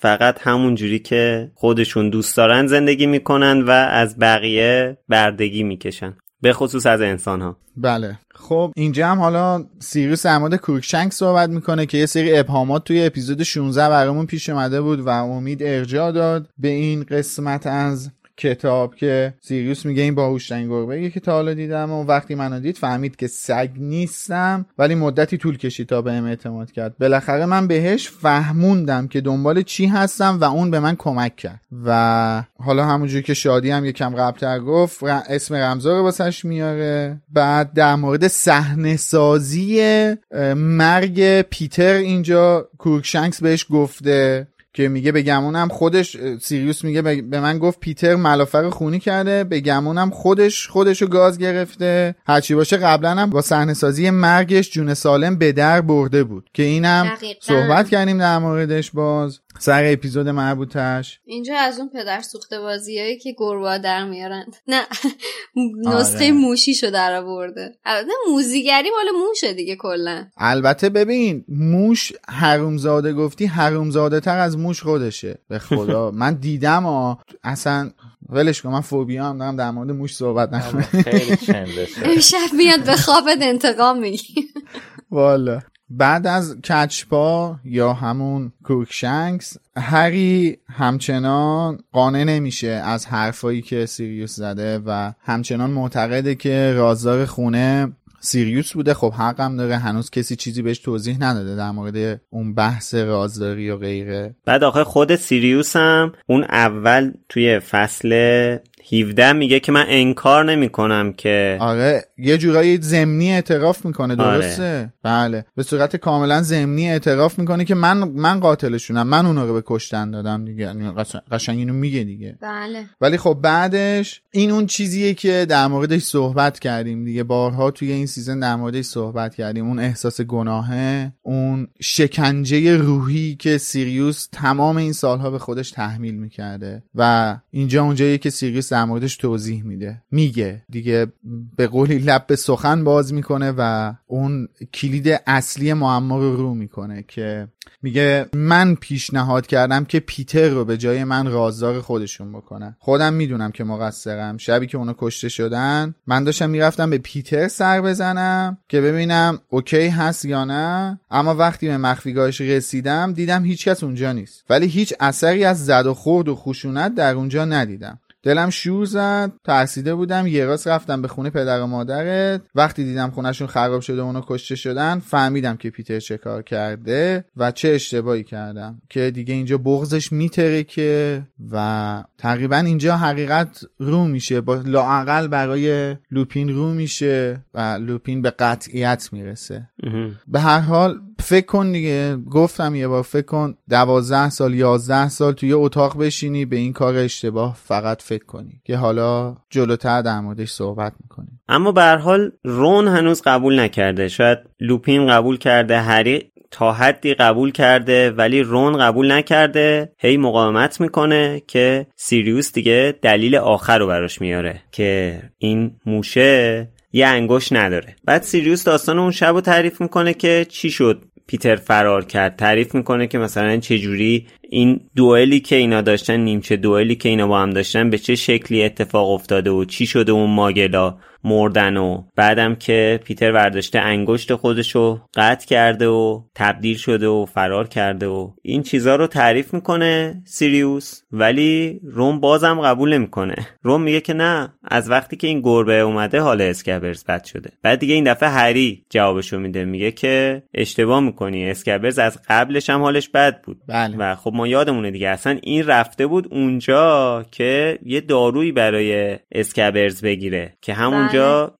فقط همون جوری که خودشون دوست دارن زندگی می‌کنن و از بقیه بردگی می‌کشن. به خصوص از انسان ها بله. خب اینجا هم حالا سیریوس در مورد کروکشنک صحبت می‌کنه که یه سری ابهامات توی اپیزود 16 برامون پیش اومده بود و امید ارجاع داد به این قسمت از کتاب که سیریوس میگه این باهوشترین گربه که تا حالا دیدم و وقتی منو دید فهمید که سگ نیستم ولی مدتی طول کشید تا بهم اعتماد کرد. بالاخره من بهش فهموندم که دنبال چی هستم و اون به من کمک کرد. و حالا همونجوری که شادی هم یکم قبلتر گفت اسم رمزا رو واسش میاره. بعد در مورد صحنه سازی مرگ پیتر اینجا کروکشنکس بهش گفته. که میگه به گمونم خودش سیریوس میگه به من گفت پیتر ملافر خونی کرده به گمونم خودش خودشو گاز گرفته. هرچی باشه قبلا هم با صحنه سازی مرگش جون سالم به در برده بود که اینم دقیقاً. صحبت کردیم در موردش باز. سر اپیزود مربوطش. اینجا از اون پدر سوخته بازیایی که گربه در میارند نه <laughs> نسخه آره. موشیشو در آورده. البته موزیگری مال موشه دیگه کلا. البته ببین موش حرومزاده گفتی حرومزاده تر از موش خودشه. به خدا. <laughs> من دیدم ها اصلا ولش کن من فوبیا هم دارم در مورد موش صحبت نکنم. خیلی چندشه <laughs> امشب میاد به خوابت انتقام میگی والا. بعد از کج‌پا یا همون کروکشنکس هری همچنان قانع نمیشه از حرفایی که سیریوس زده و همچنان معتقده که رازدار خونه سیریوس بوده. خب حقم داره. هنوز کسی چیزی بهش توضیح نداده در مورد اون بحث رازداری و غیره. بعد آخه خود سیریوس هم اون اول توی فصل 17 میگه که من انکار نمی کنم که آره یه جورایی ضمنی اعتراف می‌کنه. آره. درسته؟ بله. به صورت کاملا ضمنی اعتراف می‌کنه که من من قاتلشونم. من اونا رو به کشتن دادم دیگه. یعنی قش- قشنگ اینو میگه دیگه. بله. ولی خب بعدش این اون چیزیه که در موردش صحبت کردیم دیگه. بارها توی این season در موردش صحبت کردیم. اون احساس گناهه اون شکنجه روحی که سیریوس تمام این سالها به خودش تحمیل می‌کرده و اینجا اونجاییه که سیریوس در موردش توضیح میده. میگه دیگه به قولی لب به سخن باز می‌کنه و اون کلید اصلی معما رو رو می‌کنه که میگه من پیشنهاد کردم که پیتر رو به جای من رازدار خودشون بکنن. خودم می‌دونم که مقصرم شبی که اونا کشته شدن من داشتم می‌رفتم به پیتر سر بزنم که ببینم okay هست یا نه. اما وقتی به مخفیگاهش رسیدم دیدم هیچکس اونجا نیست. ولی هیچ اثری از زد و خورد و خشونت در اونجا ندیدم. دلم شور زد ترسیده بودم یه راست رفتم به خونه پدر و مادرت. وقتی دیدم خونشون خراب شده و اونا کشته شدن فهمیدم که پیتر چه کار کرده و چه اشتباهی کردم. که دیگه اینجا بغزش میترکه و تقریبا اینجا حقیقت رو میشه. با لاعقل برای لوپین رو میشه و لوپین به قطعیت می‌رسه. به هر حال فکر کن دیگه. گفتم یه بار فکر کن دوازده سال یازده سال توی اتاق بشینی به این کار اشتباه فقط فکر کنی. که حالا جلوتر در موردش صحبت می‌کنیم. اما به حال رون هنوز قبول نکرده. شاید لوپین قبول کرده هری تا حدی قبول کرده ولی رون قبول نکرده. هی مقاومت می‌کنه که سیریوس دیگه دلیل آخر رو براش میاره که این موشه یه انگوش نداره. بعد سیریوس داستان اون شب رو تعریف می‌کنه که چی شد؟ پیتر فرار کرد تعریف می‌کنه که مثلا چجوری این دوئلی که اینا داشتن نیمچه دوئلی که اینا با هم داشتن به چه شکلی اتفاق افتاده و چی شده اون ماگلا مردن و بعدم که پیتر ورداشته انگشت خودشو قطع کرده و تبدیل شده و فرار کرده و این چیزا رو تعریف می‌کنه سیریوس ولی روم بازم قبول نمی‌کنه. روم میگه که نه از وقتی که این گربه اومده حال اسکبرز بد شده. بعد دیگه این دفعه هری جوابشو میده میگه که اشتباه می‌کنی اسکبرز از قبلش هم حالش بد بود. بله. و خب ما یادمونه دیگه. اصلا این رفته بود اونجا که یه دارویی برای اسکبرز بگیره که همونجا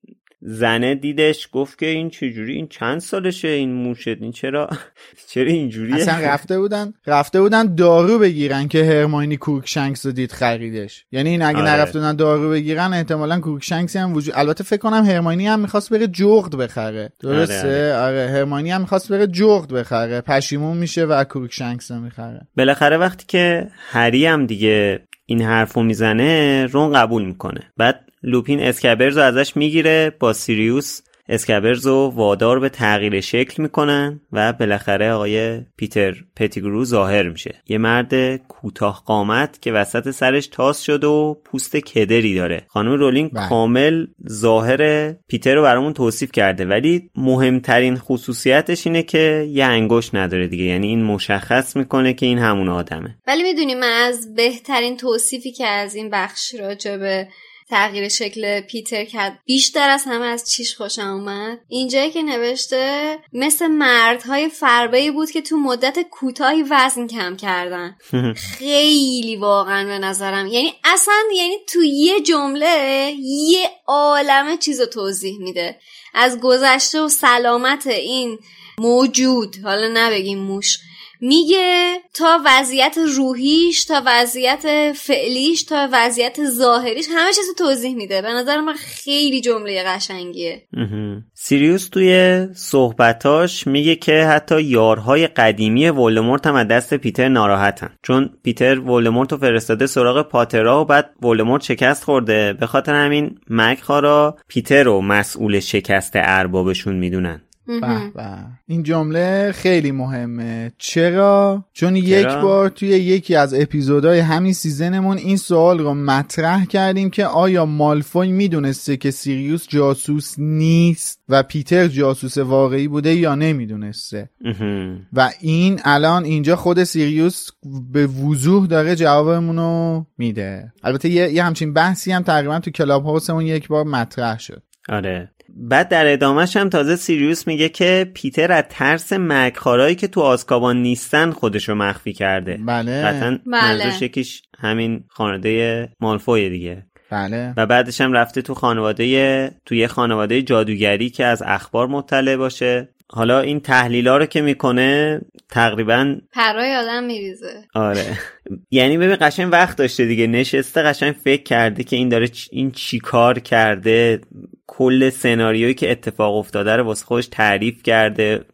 زنه دیدش گفت که این چجوری؟ این چند سالشه این موشت؟ این چرا؟ <laughs> چرا اینجوریه؟ اصلا رفته بودن رفته بودن دارو بگیرن که هرماینی کروکشنکس رو دید خریدش. یعنی این اگه آره. نرفته بودن دارو بگیرن احتمالا کروکشنکسی هم وجود البته فکر کنم هرماینی هم می‌خواست بره جغد بخره. درسته؟ آره, هرماینی هم می‌خواست بره جغد بخره. پشیمون میشه و کروکشنکس رو می‌خره. بالاخره وقتی که هری هم دیگه این حرفو می‌زنه رون قبول می‌کنه. بعد لوپین اسکبرز رو ازش می‌گیره با سیریوس اسکبرز رو وادار به تغییر شکل می‌کنن و بالاخره آقای پیتر پتیگرو ظاهر میشه. یه مرد کوتاه قامت که وسط سرش تاس شده و پوست کدری داره. خانم رولینگ بله. کامل ظاهر پیتر رو برامون توصیف کرده. ولی مهمترین خصوصیتش اینه که یه انگشت نداره دیگه. یعنی این مشخص می‌کنه که این همون آدمه. ولی می‌دونی من از بهترین توصیفی که از این بخش راجع به تغییر شکل پیتر کرد. بیشتر از همه از چیش خوشم اومد. اینجایی که نوشته مثل مردهای فربهی بود که تو مدت کوتاهی وزن کم کردن. <laughs> خیلی واقعا به نظرم. یعنی اصلا یعنی تو یه جمله یه عالمه چیز رو توضیح میده. از گذشته و سلامت این موجود حالا نبگیم موش میگه تا وضعیت روحیش تا وضعیت فعلیش تا وضعیت ظاهریش همه چیز توضیح میده. به نظر من خیلی جمله قشنگیه. سیریوس توی صحبتاش میگه که حتی یارهای قدیمی ولدمورت هم از دست پیتر ناراحتن. چون پیتر ولدمورت رو فرستاده سراغ پاترا و بعد ولدمورت شکست خورده. به خاطر همین مکخارا پیتر رو مسئول شکست اربابشون می‌دونن. به به. این جمله خیلی مهمه. چرا؟ چون یک بار توی یکی از اپیزودهای همین season مون این سوال رو مطرح کردیم که آیا مالفوی می‌دونسته که سیریوس جاسوس نیست و پیتر جاسوس واقعی بوده یا نمی‌دونسته؟ و این الان اینجا خود سیریوس به وضوح داره جوابمون رو میده. البته یه،, یه همچین بحثی هم تقریبا تو کلاب هاوسمون یک بار مطرح شد. آره. بعد در ادامهش هم تازه سیریوس میگه که پیتر از ترس مکخارایی که تو آسکابان نیستن خودشو مخفی کرده. بله. قطعا بله. یکیش همین خانواده مالفوی دیگه. بله. و بعدش هم رفته تو خانواده توی خانواده جادوگری که از اخبار مطلع باشه. حالا این تحلیلا رو که می‌کنه تقریبا پرای آدم میریزه. آره. <laughs> یعنی ببین قشنگ وقت داشته دیگه. نشسته قشنگ فکر کرده که این داره این چی کار کرده. کل سناریویی که اتفاق افتاده رو واسه خودش تعریف کرده.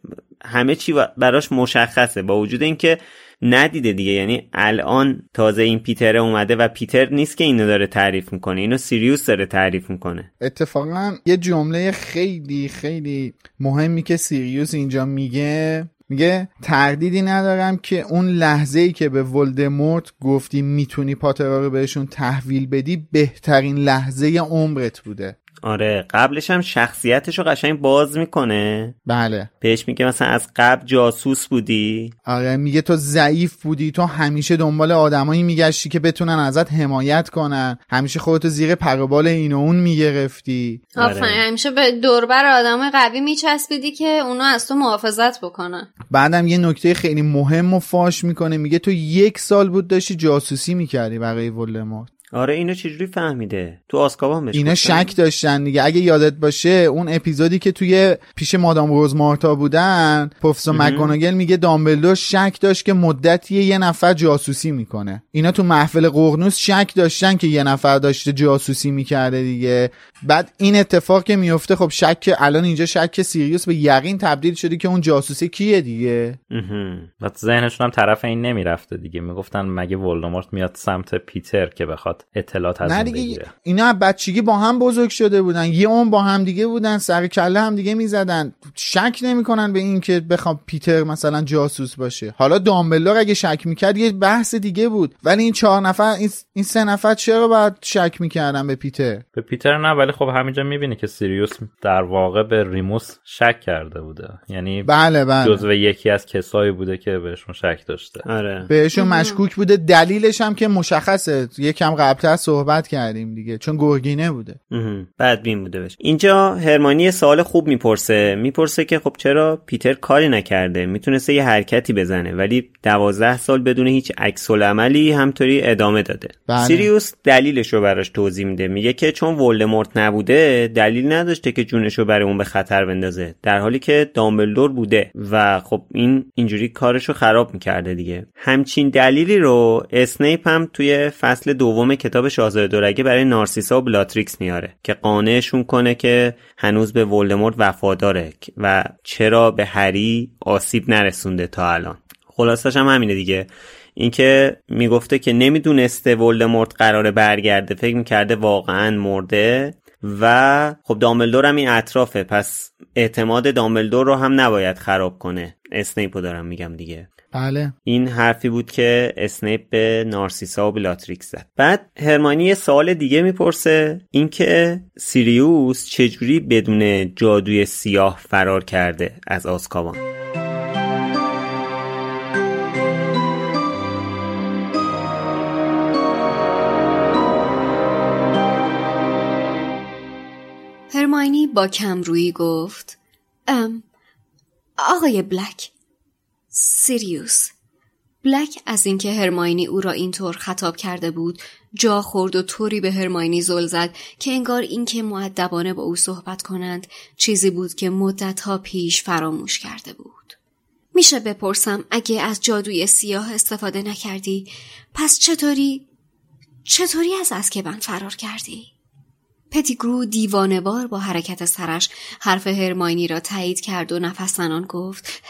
همه چی براش مشخصه. با وجود اینکه ندیده دیگه. یعنی الان تازه این پیتر اومده و پیتر نیست که اینو داره تعریف می‌کنه. اینو سیریوس داره تعریف می‌کنه. اتفاقا یه جمله خیلی خیلی مهمی که سیریوس اینجا میگه میگه تردیدی ندارم که اون لحظه ای که به ولدمورت گفتی می‌تونی پاترا رو بهشون تحویل بدی بهترین لحظه عمرت بوده. آره قبلش هم شخصیتش رو قشنگ باز می‌کنه. بله. بهش میگه مثلا از قبل جاسوس بودی. آره میگه تو ضعیف بودی تو همیشه دنبال آدمایی میگشتی که بتونن ازت حمایت کنن. همیشه خودتو زیر پروبال این و اون می‌گرفتی. آفرین همیشه به دوربر آدم قوی میچسبیدی که اونا از تو محافظت بکنن. بعدم یه نکته خیلی مهم و فاش می‌کنه میگه تو یک سال بود داشتی جاسوسی می‌کردی برای ولدمورت. آره اینو چجوری فهمیده؟ تو آسکابان بهش اینا؟ شک داشتن دیگه. اگه یادت باشه اون اپیزودی که توی پیش مادام روزمارتا بودن پروفسور مکگوناگل میگه دامبلدور شک داشت که مدتی یه نفر جاسوسی می‌کنه. اینا تو محفل قرنوس شک داشتن که یه نفر داشته جاسوسی می‌کرده دیگه. بعد این اتفاق که میفته خب شک الان اینجا شک سیریوس به یقین تبدیل شده که اون جاسوسی کیه دیگه؟ و ذهنشون هم طرف این نمی‌رفته دیگه. می‌گفتن مگه ولدمورت میاد سمت پیتر که بخواد اطلاعات از نه دیگه اینا از بچگی با هم بزرگ شده بودن. یه اون با هم دیگه بودن سر کله هم دیگه می‌زدن. شک نمی‌کنن به این که بخوام پیتر مثلا جاسوس باشه. حالا دامبلور اگه شک می‌کرد یه بحث دیگه بود. ولی این چهار نفر این, این سه نفر چرا باید شک می‌کردن به پیتر؟ به پیتر نه ولی خب همینجا می‌بینی که سیریوس در واقع به ریموس شک کرده بوده. یعنی بله بله. جزو یکی از کسایی بوده که بهشون شک داشته. آره. بهشون مشکوک بوده. دلیلش هم که مشخصه. یکم قبلتر صحبت کردیم دیگه چون گرگینه بوده. مهم. بدبین بوده بشه. اینجا هرماینی سوال خوب می‌پرسه. می‌پرسه که خب چرا پیتر کاری نکرده؟ می‌تونسته یه حرکتی بزنه ولی دوازده سال بدون هیچ عکس‌العملی همینطوری ادامه داده. بله. سیریوس دلیلش رو براش توضیح میده. میگه که چون ولدمورت نبوده دلیل نداشته که جونش رو برای اون به خطر بندازه. در حالی که دامبلدور بوده و خب این اینجوری کارش رو خراب می‌کرده دیگه. همچین دلیلی رو اسنیپ هم توی فصل دوم کتاب شاهزاده دورگه برای نارسیسا و بلاتریکس میاره که قانعشون کنه که هنوز به ولدمورت وفاداره و چرا به هری آسیب نرسونده تا الان. خلاصش هم همینه دیگه. اینکه می‌گفته که نمی‌دونسته ولدمورت قراره برگرده فکر می‌کرده واقعا مرده و خب دامبلدور هم این اطرافه پس اعتماد دامبلدور رو هم نباید خراب کنه. اسنیپو دارم میگم دیگه. بله. این حرفی بود که اسنیپ به نارسیسا و بلاتریکس زد. بعد هرماینی یه سوال دیگه می‌پرسه اینکه سیریوس چجوری بدون جادوی سیاه فرار کرده از آزکابان؟ هرماینی با کمرویی گفت ام آقای بلک سیریوس. بلک از اینکه هرماینی او را اینطور خطاب کرده بود جا خورد و طوری به هرماینی زل زد که انگار اینکه معدبانه با او صحبت کنند چیزی بود که مدتها پیش فراموش کرده بود. میشه بپرسم اگه از جادوی سیاه استفاده نکردی پس چطوری؟ چطوری از اسکبن فرار کردی؟ پتیگرو دیوانوار با حرکت سرش حرف هرماینی را تایید کرد و نفس زنان گفت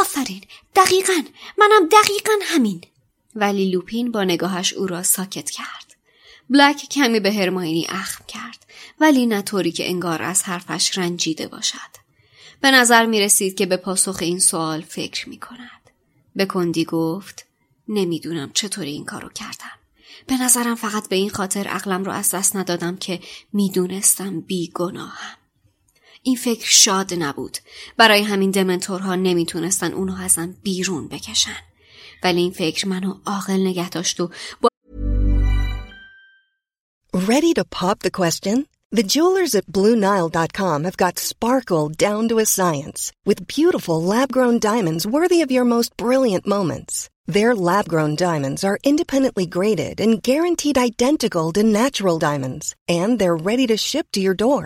آفرین دقیقا منم دقیقا همین ولی لوپین با نگاهش او را ساکت کرد بلک کمی به هرماینی اخم کرد ولی نه طوری که انگار از حرفش رنجیده باشد به نظر می رسید که به پاسخ این سوال فکر می کند. به کندی گفت نمی‌دونم چطوری این کارو کردم. به نظرم فقط به این خاطر عقلم رو از دست ندادم که می‌دونستم بیگناهم. این فکر شاد نبود. برای همین دمنتورها نمیتونستن اونو ازم بیرون بکشن. ولی این فکر منو عاقل نگه داشت و با Ready to pop the question? The jewelers at BlueNile.com have got sparkle down to a science with beautiful lab-grown diamonds worthy of your most brilliant moments. Their lab-grown diamonds are independently graded and guaranteed identical to natural diamonds, and they're ready to ship to your door.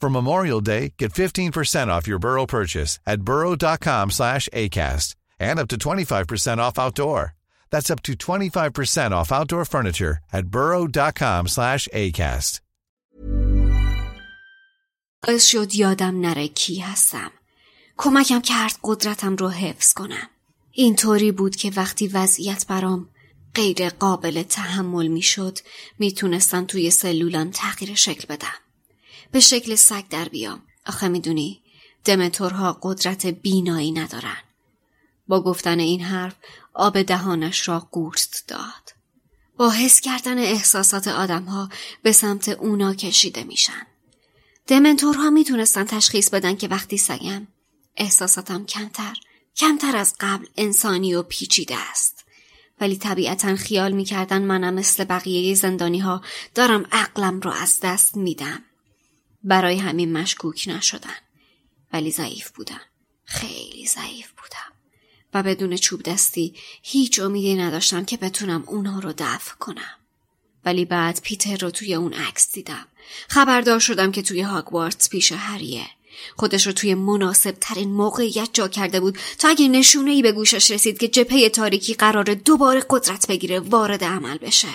For Memorial Day, get 15% off your Burrow purchase at burrow.com slash ACAST and up to 25% off outdoor. That's up to 25% off outdoor furniture at burrow.com slash ACAST. باعث شد یادم نره کی هستم. کمکم کرد قدرتم رو حفظ کنم. اینطوری بود که وقتی وضعیت برام غیر قابل تحمل می‌شد می‌تونستم توی سلولم تغییر شکل بدم. به شکل سگ در بیام. آخه می‌دونی دمتورها قدرت بینایی ندارن. با گفتن این حرف آب دهانش را قورت داد. با حس کردن احساسات آدمها به سمت اونا کشیده میشن. دمنتورها می‌تونستن تشخیص بدن که وقتی سگم احساساتم کمتر کمتر از قبل انسانی و پیچیده است. ولی طبیعتا خیال می‌کردن منم مثل بقیه زندانی ها دارم عقلم رو از دست میدم. برای همین مشکوک نشدن. ولی ضعیف بودم. خیلی ضعیف بودم. و بدون چوب دستی هیچ امیدی نداشتم که بتونم اونها رو دفع کنم. ولی بعد پیتر رو توی اون عکس دیدم. خبردار شدم که توی هاگوارتس پیش هریه. خودش رو توی مناسب ترین موقعیت جا کرده بود تا اگه نشونه ای به گوشش رسید که جپه تاریکی قرار دوباره قدرت بگیره وارد عمل بشه.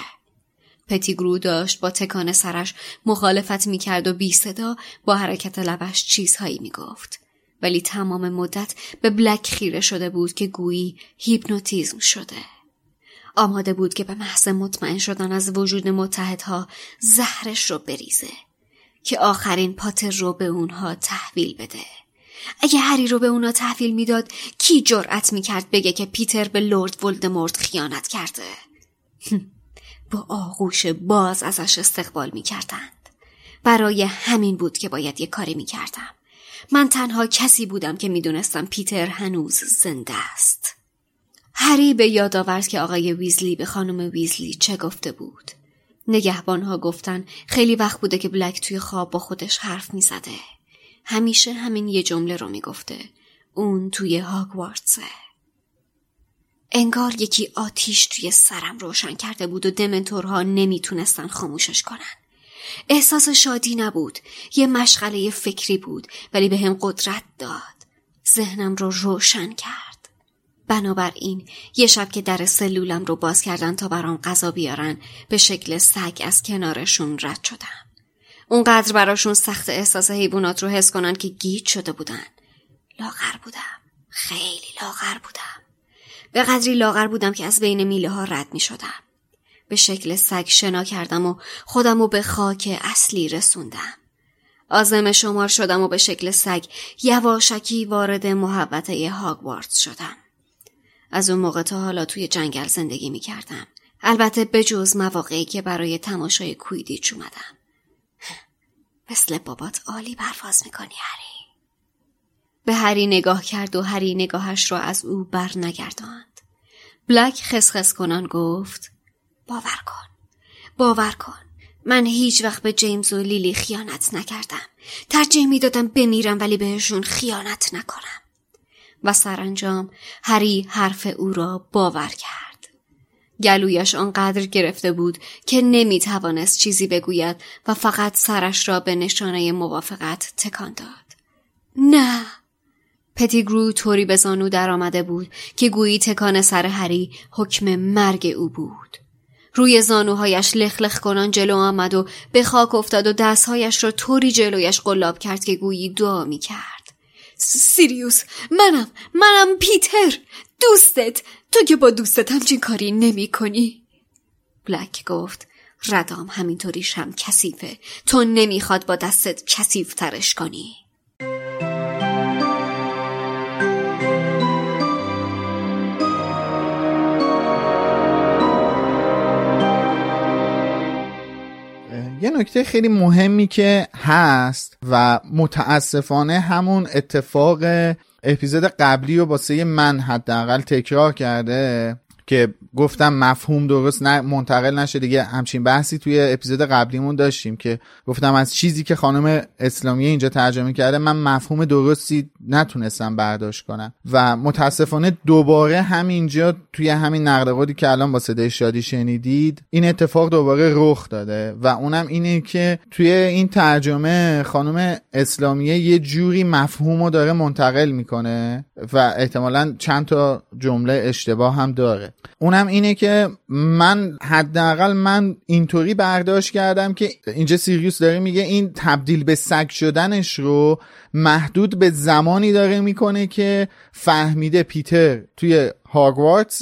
پتیگرو داشت با تکان سرش مخالفت می‌کرد و بی صدا با حرکت لبش چیزهایی می‌گفت. ولی تمام مدت به بلک خیره شده بود که گویی هیپنوتیزم شده. آماده بود که به محض مطمئن شدن از وجود متحدها زهرش رو بریزه که آخرین پاتر رو به اونها تحویل بده. اگه هری رو به اونا تحویل می‌داد کی جرأت می‌کرد بگه که پیتر به لورد ولدمورت خیانت کرده؟ با آغوش باز ازش استقبال می‌کردند. برای همین بود که باید یه کاری می‌کردم. من تنها کسی بودم که می‌دونستم پیتر هنوز زنده است. هری به یاد آورد که آقای ویزلی به خانم ویزلی چه گفته بود. نگهبانها گفتن خیلی وقت بوده که بلک توی خواب با خودش حرف می‌زده. همیشه همین یه جمله رو می‌گفته. اون توی هاگوارتسه. انگار یکی آتیش توی سرم روشن کرده بود و دمنتورها نمی‌تونستن خاموشش کنن. احساس شادی نبود. یه مشغله فکری بود ولی به هم قدرت داد. ذهنم رو روشن کرد. بنابراین یه شب که در سلولم رو باز کردن تا برام غذا بیارن به شکل سگ از کنارشون رد شدم. اونقدر براشون سخت احساس حیوانات رو حس کنن که گیج شده بودن. لاغر بودم. خیلی لاغر بودم. به قدری لاغر بودم که از بین میله ها رد می شدم. به شکل سگ شنا کردم و خودم رو به خاک اصلی رسوندم. آزم شمار شدم و به شکل سگ یواشکی وارد محبته هاگوارتس شدم. از اون موقع تا حالا توی جنگل زندگی می کردم. البته به جز مواقعی که برای تماشای کویدیچ اومدم. <laughs> مثل بابات عالی پرواز می‌کنی هری. به هری نگاه کرد و هری نگاهش را از او بر نگرداند. بلک خسخس کنان گفت باور کن. باور کن. من هیچ وقت به جیمز و لیلی خیانت نکردم. ترجیح می دادم بمیرم ولی بهشون خیانت نکنم. و سرانجام هری حرف او را باور کرد. گلویش آنقدر گرفته بود که نمی توانست چیزی بگوید و فقط سرش را به نشانه موافقت تکان داد. نه پتیگرو طوری به زانو در آمده بود که گویی تکان سر هری حکم مرگ او بود. روی زانوهایش لخلخ کنان جلو آمد و به خاک افتاد و دستهایش را طوری جلویش قلاب کرد که گویی دعا می کرد. سیریوس منم منم پیتر دوستت تو که با دوستت همچین کاری نمی کنی بلک گفت ردام همینطوریش هم کثیفه تو نمی‌خواد با دستت کثیف ترش کنی یه نکته خیلی مهمی که هست و متاسفانه همون اتفاق اپیزود قبلی و باسه من حداقل تکرار کرده که گفتم مفهوم درست نه منتقل نشه دیگه. همچین بحثی توی اپیزود قبلیمون داشتیم که گفتم از چیزی که خانم اسلامی اینجا ترجمه کرده من مفهوم درستی نتونستم برداشت کنم. و متاسفانه دوباره همینجا توی همین نقد که الان با صدای شادی شنیدید این اتفاق دوباره رخ داده. و اونم اینه که توی این ترجمه خانم اسلامیه یه جوری مفهوم داره منتقل می‌کنه و احتمالا چند تا جمله اشتباه هم داره. اونم اینه که من حداقل من اینطوری برداشت کردم که اینجا سیریوس داره میگه این تبدیل به سگ شدنش رو محدود به زمانی داره می‌کنه که فهمیده پیتر توی هاگوارتس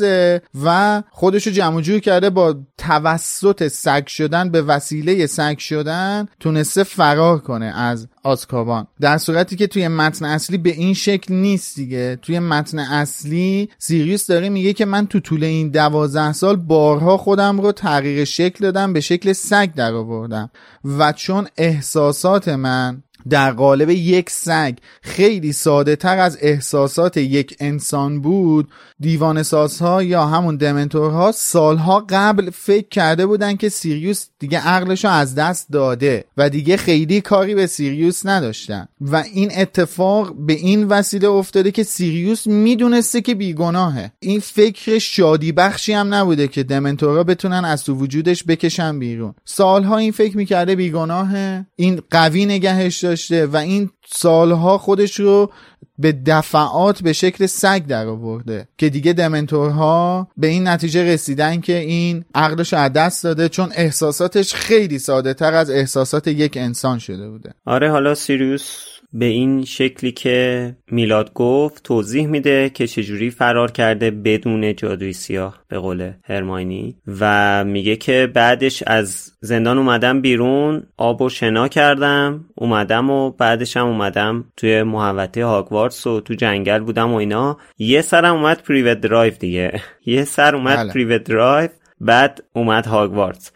و خودش رو جمع جور کرده با توسط سگ شدن به وسیله سگ شدن تونسته فرار کنه از آزکابان. در صورتی که توی متن اصلی به این شکل نیست دیگه. توی متن اصلی سیریوس داره میگه که من تو طول این دوازده سال بارها خودم رو تغییر شکل دادم به شکل سگ در آوردم و چون احساسات من در قالب یک سگ خیلی ساده تر از احساسات یک انسان بود دیوان سازها یا همون دمنتورها سالها قبل فکر کرده بودن که سیریوس دیگه عقلشو از دست داده و دیگه خیلی کاری به سیریوس نداشتن. و این اتفاق به این وسیله افتاده که سیریوس می‌دونسته که بیگناهه. این فکر شادی بخشی هم نبوده که دمنتورها بتونن از تو وجودش بکشن بیرون. سالها این فکر می‌کرده بیگناهه. این قوی نگهش و این سالها خودش رو به دفعات به شکل سگ در آورده که دیگه دمنتورها به این نتیجه رسیدن که این عقلش از دست داده چون احساساتش خیلی ساده تر از احساسات یک انسان شده بوده. آره حالا سیریوس به این شکلی که میلاد گفت توضیح میده که چجوری فرار کرده بدون جادوی سیاه به قول هرماینی و میگه که بعدش از زندان اومدم بیرون آب و شنا کردم اومدم و بعدش هم اومدم توی محوطه هاگوارتس و تو جنگل بودم و اینا. یه سرم اومد پریوت درایو دیگه. <laughs> یه سر اومد بله. پریوت درایو بعد اومد هاگوارتس.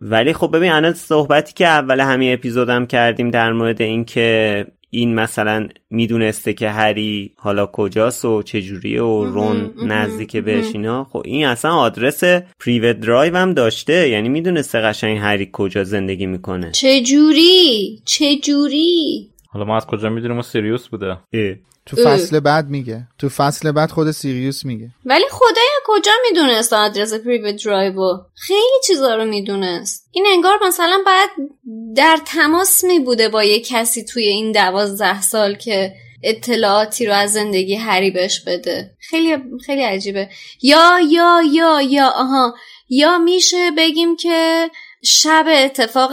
ولی خب ببین الان صحبتی که اول همین اپیزودم کردیم در مورد اینکه این مثلا می‌دونسته که هری حالا کجاست و چجوریه و رون نزدیک بهش اینا خب این اصلا آدرس پریوت درایو هم داشته یعنی می‌دونسته قشنگ هری کجا زندگی می‌کنه. چجوری؟ چجوری؟ حالا ما از کجا می‌دونیم؟ و سیریوس بوده. تو فصل بعد میگه. تو فصل بعد خود سیریوس میگه. ولی خدای کجا می‌دونست آدرس پریوت درایو خیلی چیزا رو می‌دونست. این انگار مثلا باید در تماس میبوده با یه کسی توی این دوازده سال که اطلاعاتی رو از زندگی هری بهش بده. خیلی خیلی عجیبه. یا یا یا یا آها. یا میشه بگیم که شب اتفاق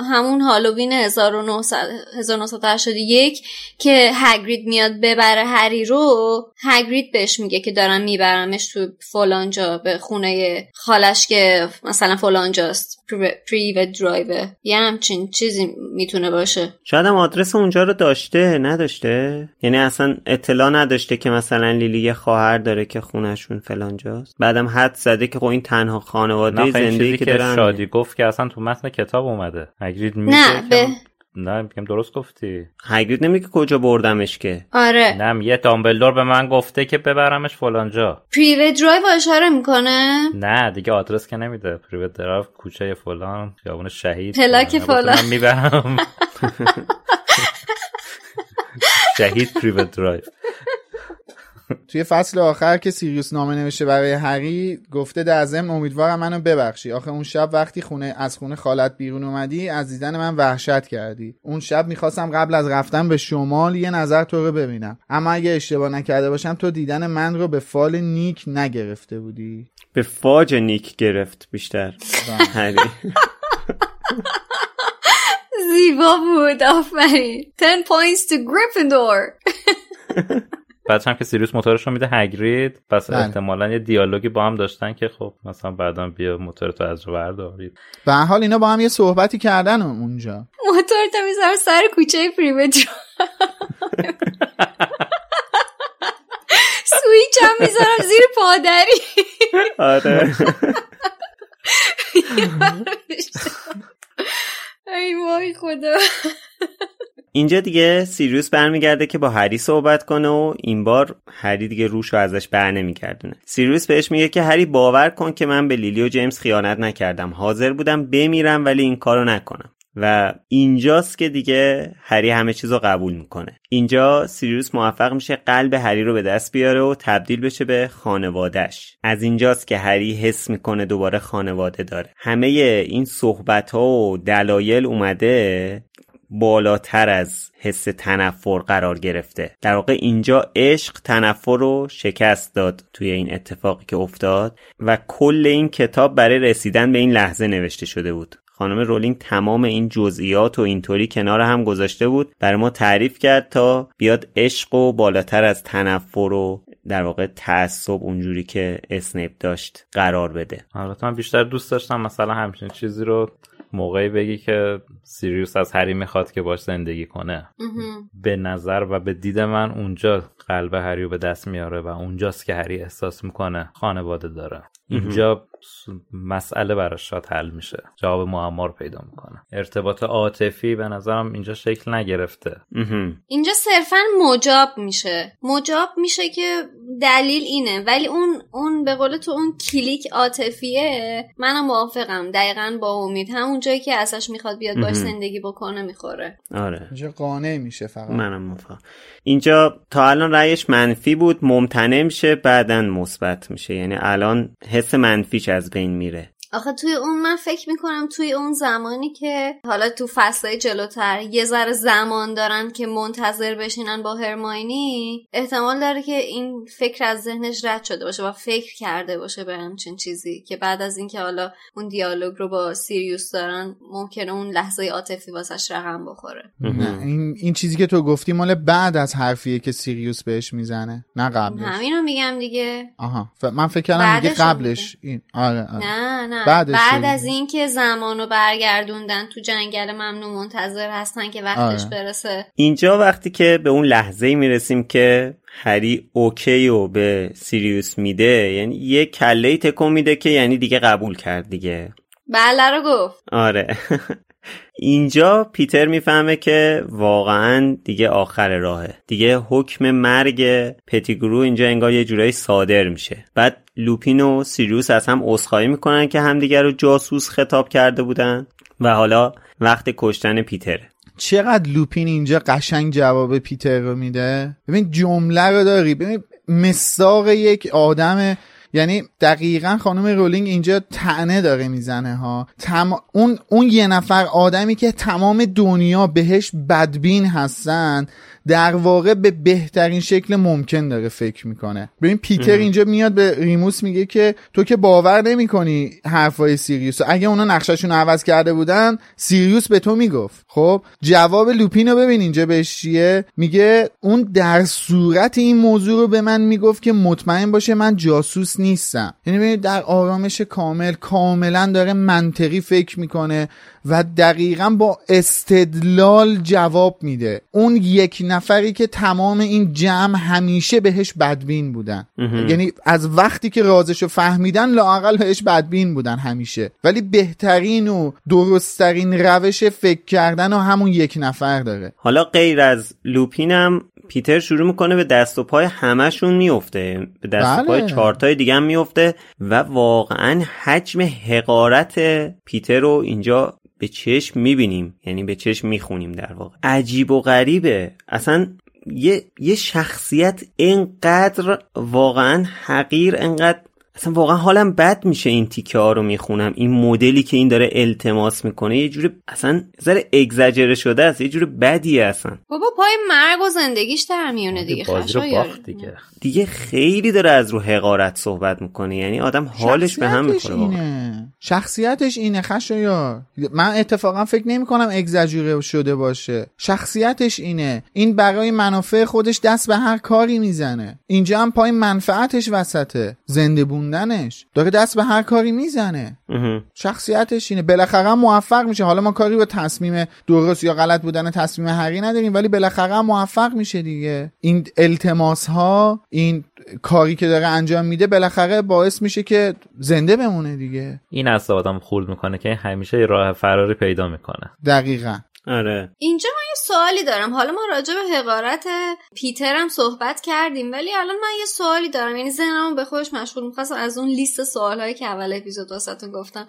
همون هالووین 1981 که هگرید میاد ببره هری رو هگرید بهش میگه که دارم میبرمش تو فلانجا به خونه خالش که مثلا فلانجاست. پری و درایو یه همچین چیزی می‌تونه باشه. شاید هم آدرس اونجا رو داشته نداشته؟ یعنی اصلا اطلاع نداشته که مثلا لیلی یه خواهر داره که خونهشون فلانجاست بعدم حد زده که خب این تنها خانواده زندگی که دارن شادی گفت که اصلا تو متن کتاب اومده. هگرید میگه نه به... نه میگم درست گفتی. هگرید نمیگه کجا بردمش که. آره. نه یه دامبلدور به من گفته که ببرمش فلان جا. پریوت درایو اشاره می‌کنه؟ نه دیگه آدرس که نمیده. پریوت درایو کوچه فلان خیابون شهید. پلاک فلان. می‌برم. <laughs> شهید پریوت درایو. توی فصل آخر که سیریوس نامه نوشته برای هری گفته در ضمن امیدوارم منو ببخشی. آخه اون شب وقتی خونه از خونه خالت بیرون اومدی از دیدن من وحشت کردی. اون شب می‌خواستم قبل از رفتن به شمال یه نظر تو رو ببینم. اما اگه اشتباه نکرده باشم تو دیدن من رو به فال نیک نگرفته بودی. به فال نیک گرفت بیشتر. هری. زیبا بود آفرین. 10 points to Gryffindor. <laughs> بعدش هم که سیریوس موتورش رو میده هگرید پس بله. احتمالا یه دیالوگی با هم داشتن که خب مثلا بعدا بیا موتور تو از رو بردارید. به هر حال اینا با هم یه صحبتی کردن اونجا. موتورتو می‌ذارم سر کوچه پریوت درایو سویچ هم می‌ذارم زیر پادری. آره. <laughs> ای وای خدا. اینجا دیگه سیریوس برمیگرده که با هری صحبت کنه و این بار هری دیگه روش رو ازش بر نمیگردونه سیریوس بهش میگه که هری باور کن که من به لیلی و جیمز خیانت نکردم. حاضر بودم بمیرم ولی این کارو نکنم. و اینجاست که دیگه هری همه چیز رو قبول می‌کنه. اینجا سیریوس موفق میشه قلب هری رو به دست بیاره و تبدیل بشه به خانوادهش از اینجاست که هری حس می‌کنه دوباره خانواده داره. همه این صحبت ها و دلایل اومده بالاتر از حس تنفر قرار گرفته. در واقع اینجا عشق تنفر رو شکست داد توی این اتفاقی که افتاد و کل این کتاب برای رسیدن به این لحظه نوشته شده بود. خانم رولینگ تمام این جزئیات و اینطوری کنار هم گذاشته بود. برای ما تعریف کرد تا بیاد عشق و بالاتر از تنفر و در واقع تعصب اونجوری که اسنیپ داشت قرار بده. البته من بیشتر دوست داشتم مثلا همچین چیزی رو موقعی بگی که سیریوس از هری می‌خواد که باش زندگی کنه. به نظر و به دید من اونجا قلب هری رو به دست میاره و اونجاست که هری احساس می‌کنه خانواده داره. اینجا مسئله براش شاید حل میشه. جواب معما رو پیدا می‌کنه ارتباط عاطفی به نظرم اینجا شکل نگرفته. اینجا صرفا مجاب میشه. مجاب میشه که دلیل اینه. ولی اون اون به قول تو اون کلیک عاطفیه منم موافقم. دقیقا با امید. همون جایی که ازش می‌خواد بیاد باش زندگی بکنه می‌خوره. آره. اینجا قانع میشه فقط. منم موافقم. اینجا تا الان رأیش منفی بود ممتنع میشه بعدا مثبت میشه. یعنی الان حس منفیش از بین میره. آخه توی اون من فکر می‌کنم توی اون زمانی که حالا تو فصلهای جلوتر یه ذره زمان دارن که منتظر بشینن با هرماینی احتمال داره که این فکر از ذهنش رد شده باشه و فکر کرده باشه به همچین چیزی که بعد از اینکه حالا اون دیالوگ رو با سیریوس دارن ممکنه اون لحظه عاطفی واسش رقم بخوره. نه این این چیزی که تو گفتی مال بعد از حرفیه که سیریوس بهش می‌زنه نه قبلش. همین رو میگم دیگه. آها ف- من فکر کردم میگه قبلش این. آره, آره. نه نه بعدش بعد از اینکه زمانو برگردوندن تو جنگل ممنوع منتظر هستن که وقتش آره. برسه. اینجا وقتی که به اون لحظه می‌رسیم که هری اوکی و به سیریوس میده یعنی یه کله تکون میده که یعنی دیگه قبول کرد دیگه. بله رو گفت. آره. <laughs> اینجا پیتر می‌فهمه که واقعا دیگه آخر راهه. دیگه حکم مرگ پتیگرو اینجا انگار یه جورایی صادر میشه. بعد لوپین و سیریوس از هم عذرخواهی می‌کنن که همدیگه رو جاسوس خطاب کرده بودن و حالا وقت کشتن پیتره. چقدر لوپین اینجا قشنگ جواب پیتر رو میده؟ ببین جمله رو داری. ببین مساق یک آدم یعنی دقیقا خانم رولینگ اینجا طعنه داره می‌زنه ها. تم... اون اون یه نفر آدمی که تمام دنیا بهش بدبین هستن. در واقع به بهترین شکل ممکن داره فکر می‌کنه. ببین پیتر اینجا میاد به ریموس میگه که تو که باور نمی‌کنی حرفای سیریوس. اگه اونا نقششون رو عوض کرده بودن سیریوس به تو می‌گفت. خب جواب لوپین رو ببین اینجا بهش چیه. میگه اون در صورت این موضوع رو به من می‌گفت که مطمئن باشه من جاسوس نیستم. یعنی ببینید در آرامش کامل کاملا داره منطقی فکر می‌کنه. و دقیقا با استدلال جواب میده. اون یک نفری که تمام این جمع همیشه بهش بدبین بودن. یعنی از وقتی که رازشو فهمیدن لاقل بهش بدبین بودن همیشه. ولی بهترین و درستترین روش فکر کردن و همون یک نفر داره. حالا غیر از لوپینم پیتر شروع می‌کنه به دست و پای همشون میفته به دست و پای بله. چارتای دیگه هم میفته و واقعا حجم حقارت پیتر رو اینجا به چشم می‌بینیم یعنی به چشم می‌خونیم در واقع. عجیب و غریبه. اصلا یه, یه شخصیت اینقدر واقعا حقیر اینقدر اصلا واقعا حالم بد میشه این تیکه ها رو می‌خونم. این مدلی که این داره التماس می‌کنه یه جوری اصلا ذره اگزاجره شده است یه جوری بدیه اصلا. بابا پای مرگ و زندگیش در میونه دیگه بازی رو خشایار. باخت دیگه. دیگه خیلی داره از رو حقارت صحبت می‌کنه. یعنی آدم حالش به هم شخصیتش می‌خوره واقعا. اینه. شخصیتش اینه خشایار. من اتفاقا فکر نمی کنم اگزاجوره شده باشه. شخصیتش اینه. این برای منافع خودش دست به هر کاری می‌زنه. اینجا هم پای منفعتش وسطه. زنده بوندنش داره دست به هر کاری می‌زنه. شخصیتش اینه. بالاخره موفق میشه. حالا ما کاری به تصمیم درست یا غلط بودن تصمیم هری نداریم ولی بالاخره موفق میشه دیگه. این التماس ها این کاری که داره انجام میده بالاخره باعث میشه که زنده بمونه دیگه. این از آدم خورد می‌کنه که همیشه راه فراری پیدا می‌کنه. دقیقا. آره. اینجا من یه سوالی دارم. حالا ما راجع به حقارت پیتر هم صحبت کردیم ولی الان من یه سوالی دارم. یعنی ذهنمو به خودش مشغول می‌خواستم از اون لیست سوالهایی که اول اپیزود واسهتون گفتم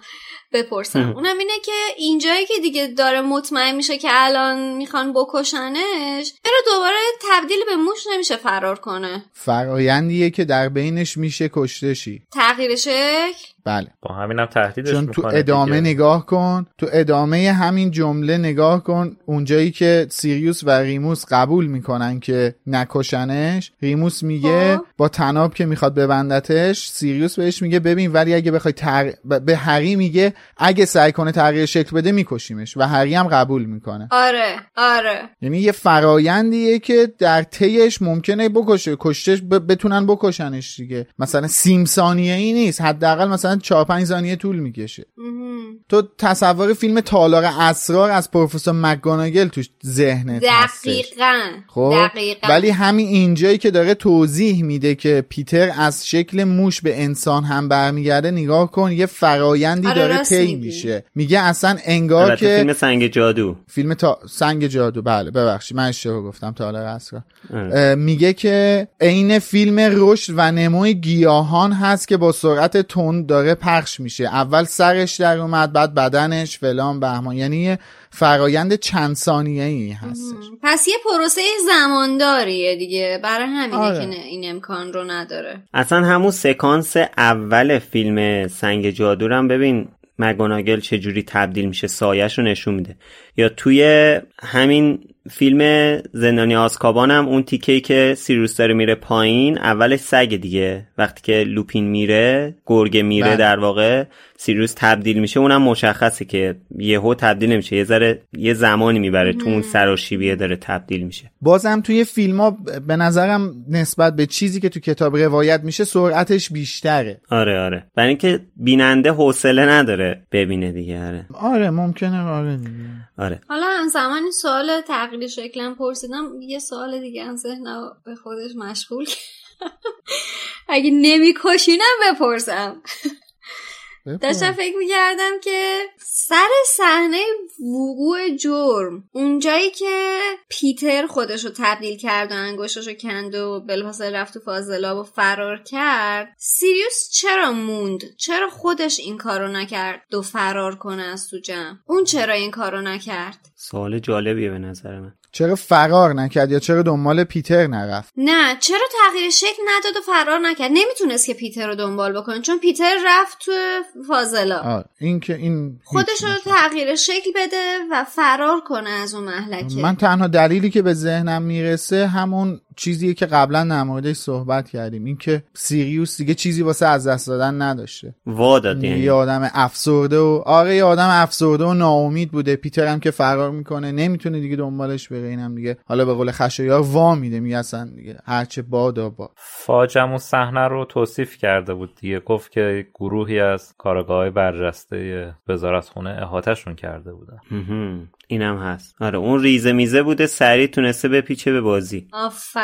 بپرسم. اونم اینه که اینجایی که دیگه داره مطمئن میشه که الان می‌خوان بکشنش چرا دوباره تبدیل به موش نمیشه فرار کنه؟ فرایندیه که در بینش میشه کشته شی. تغییر شکل؟ بله. با همینم تهدیدش چون تو ادامه دیگه. نگاه کن تو ادامه همین جمله نگاه کن اونجایی که سیریوس و ریموس قبول می‌کنن که نکشنش ریموس میگه خب. با طناب که می‌خواد ببندتش سیریوس بهش میگه ببین ولی اگه بخوای تغ... ب- به هری میگه اگه سعی کنه تغییر شکل بده میکشیمش و هری هم قبول می‌کنه. آره آره. یعنی یه فرایندیه که در طیش ممکنه بکشه کشتش ب... بتونن بکشنش دیگه. مثلا سیم ثانیه ای نیست. حداقل مثلا 4 5 ثانیه طول می‌کشه. تو تصور فیلم تالار اسرار از پروفسور مکگوناگل توش ذهنت دقیقا. خب دقیقا. ولی همین اینجایی که داره توضیح میده که پیتر از شکل موش به انسان هم برمیگرده نگاه کن یه فرایندی آره، داره طی. میشه. میگه اصلا انگار که فیلم سنگ جادو. فیلم تا... سنگ جادو. بله ببخشید من اشتباه گفتم تالار اسرار. آره. اه، میگه که عین فیلم رشد و نموی گیاهان هست که با سرعت تند داره پخش میشه. اول سرش در اومد بعد بدنش فلان بهمان. یعنی یه فرایند چند ثانیه ای هستش پس یه پروسه زمانداریه دیگه. برای همینه آره. که این امکان رو نداره. اصلا همون سکانس اول فیلم سنگ جادو رو هم ببین مگوناگل چجوری تبدیل میشه سایش رو نشون میده. یا توی همین فیلم زندانی آسکابان هم اون تیکه که سیروس داره میره پایین اولش سگ دیگه. وقتی که لوپین میره گرگه میره بله. در واقع سیروس تبدیل میشه. اونم مشخصه که یهو تبدیل نمیشه. یه ذره یه زمانی می‌بره تو اون سراشیبیه داره تبدیل میشه. بازم توی فیلم ها به نظرم نسبت به چیزی که تو کتاب روایت میشه سرعتش بیشتره. آره آره. برای اینکه بیننده حوصله نداره ببینه دیگه. آره. آره ممکنه آره دیگه. آره حالا هم این سوال تغییر شکلم پرسیدم یه سوال دیگه هم ذهنم به خودش مشغول. <laughs> اگه نمیکشینم بپرسم داشتم فکر می‌کردم که سر صحنه وقوع جرم اونجایی که پیتر خودش رو تبدیل کرد و انگشتش رو کند و بلحاظه رفت تو فاضلاب و فرار کرد سیریوس چرا موند؟ چرا خودش این کارو نکرد؟ دو فرار کنه از تو جمع. اون چرا این کارو نکرد؟ سوال جالبیه به نظر من. چرا فرار نکرد یا چرا دنبال پیتر نرفت؟ نه چرا تغییر شکل نداد و فرار نکرد؟ نمی‌تونست که پیتر رو دنبال بکنه چون پیتر رفت تو فاضلا. این که این خودش رو تغییر شکل بده و فرار کنه از اون محلکه. من تنها دلیلی که به ذهنم می‌رسه همون چیزیه که قبلا در موردش صحبت کردیم. اینکه سیریوس دیگه چیزی واسه از دست دادن نداشته. وا داد یعنی؟ یه آدم افسرده و آره یه آدم افسرده و ناامید بوده. پیتر هم که فرار می‌کنه نمی‌تونه دیگه دنبالش بره. اینم دیگه حالا به قول خشایار وا میده میگه اصلا دیگه هرچه بادا با فاجم و صحنه رو توصیف کرده بود دیگه. گفت که گروهی از کارگاه برجسته وزارت خونه احاتشون کرده بودن. اینم هست. آره اون ریزه میزه بوده. سریع تونسته بپیچه به بازی.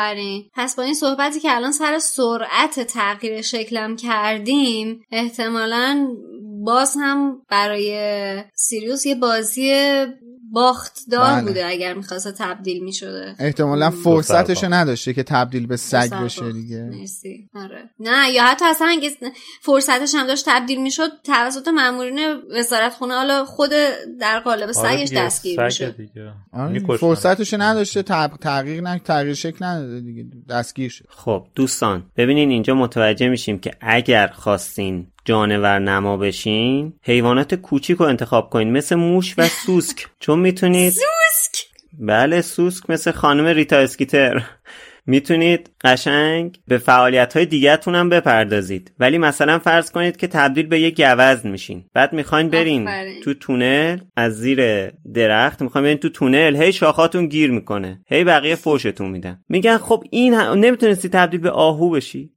آفرین پس با این صحبتی که الان سر سرعت تغییر شکلم کردیم احتمالا باز هم برای سیریوس یه بازی باختدار بله. بوده اگر می‌خواسته تبدیل می‌شده احتمالا فرصتشو نداشته که تبدیل به سگ بشه. دیگه مرسی آره نه یا حتی اصلا اگه فرصتش هم داشت تبدیل می‌شد توسط مامورین وزارت خونه حالا خود در قالب آره سگش دستگیر میشه دیگه. آره، می‌کشتن. فرصتشو نداشته تب- تغییر نه تغییر شکل نداده دیگه دستگیر شد خب دوستان ببینین اینجا متوجه میشیم که اگر خواستین جانور نما بشین حیوانات کوچیک رو انتخاب کنین مثل موش و سوسک چون می‌تونید سوسک! بله سوسک مثل خانم ریتا اسکیتر. می‌تونید قشنگ به فعالیت های دیگهتون هم بپردازید. ولی مثلا فرض کنید که تبدیل به یه گوزن میشین. بعد می‌خواین برین آفرین. تو تونل از زیر درخت می‌خواین برین تو تونل هی شاخاتون گیر می‌کنه. هی بقیه فوشتون میدن. میگن خب این هم... نمی‌تونستی تبدیل به آهو بشی.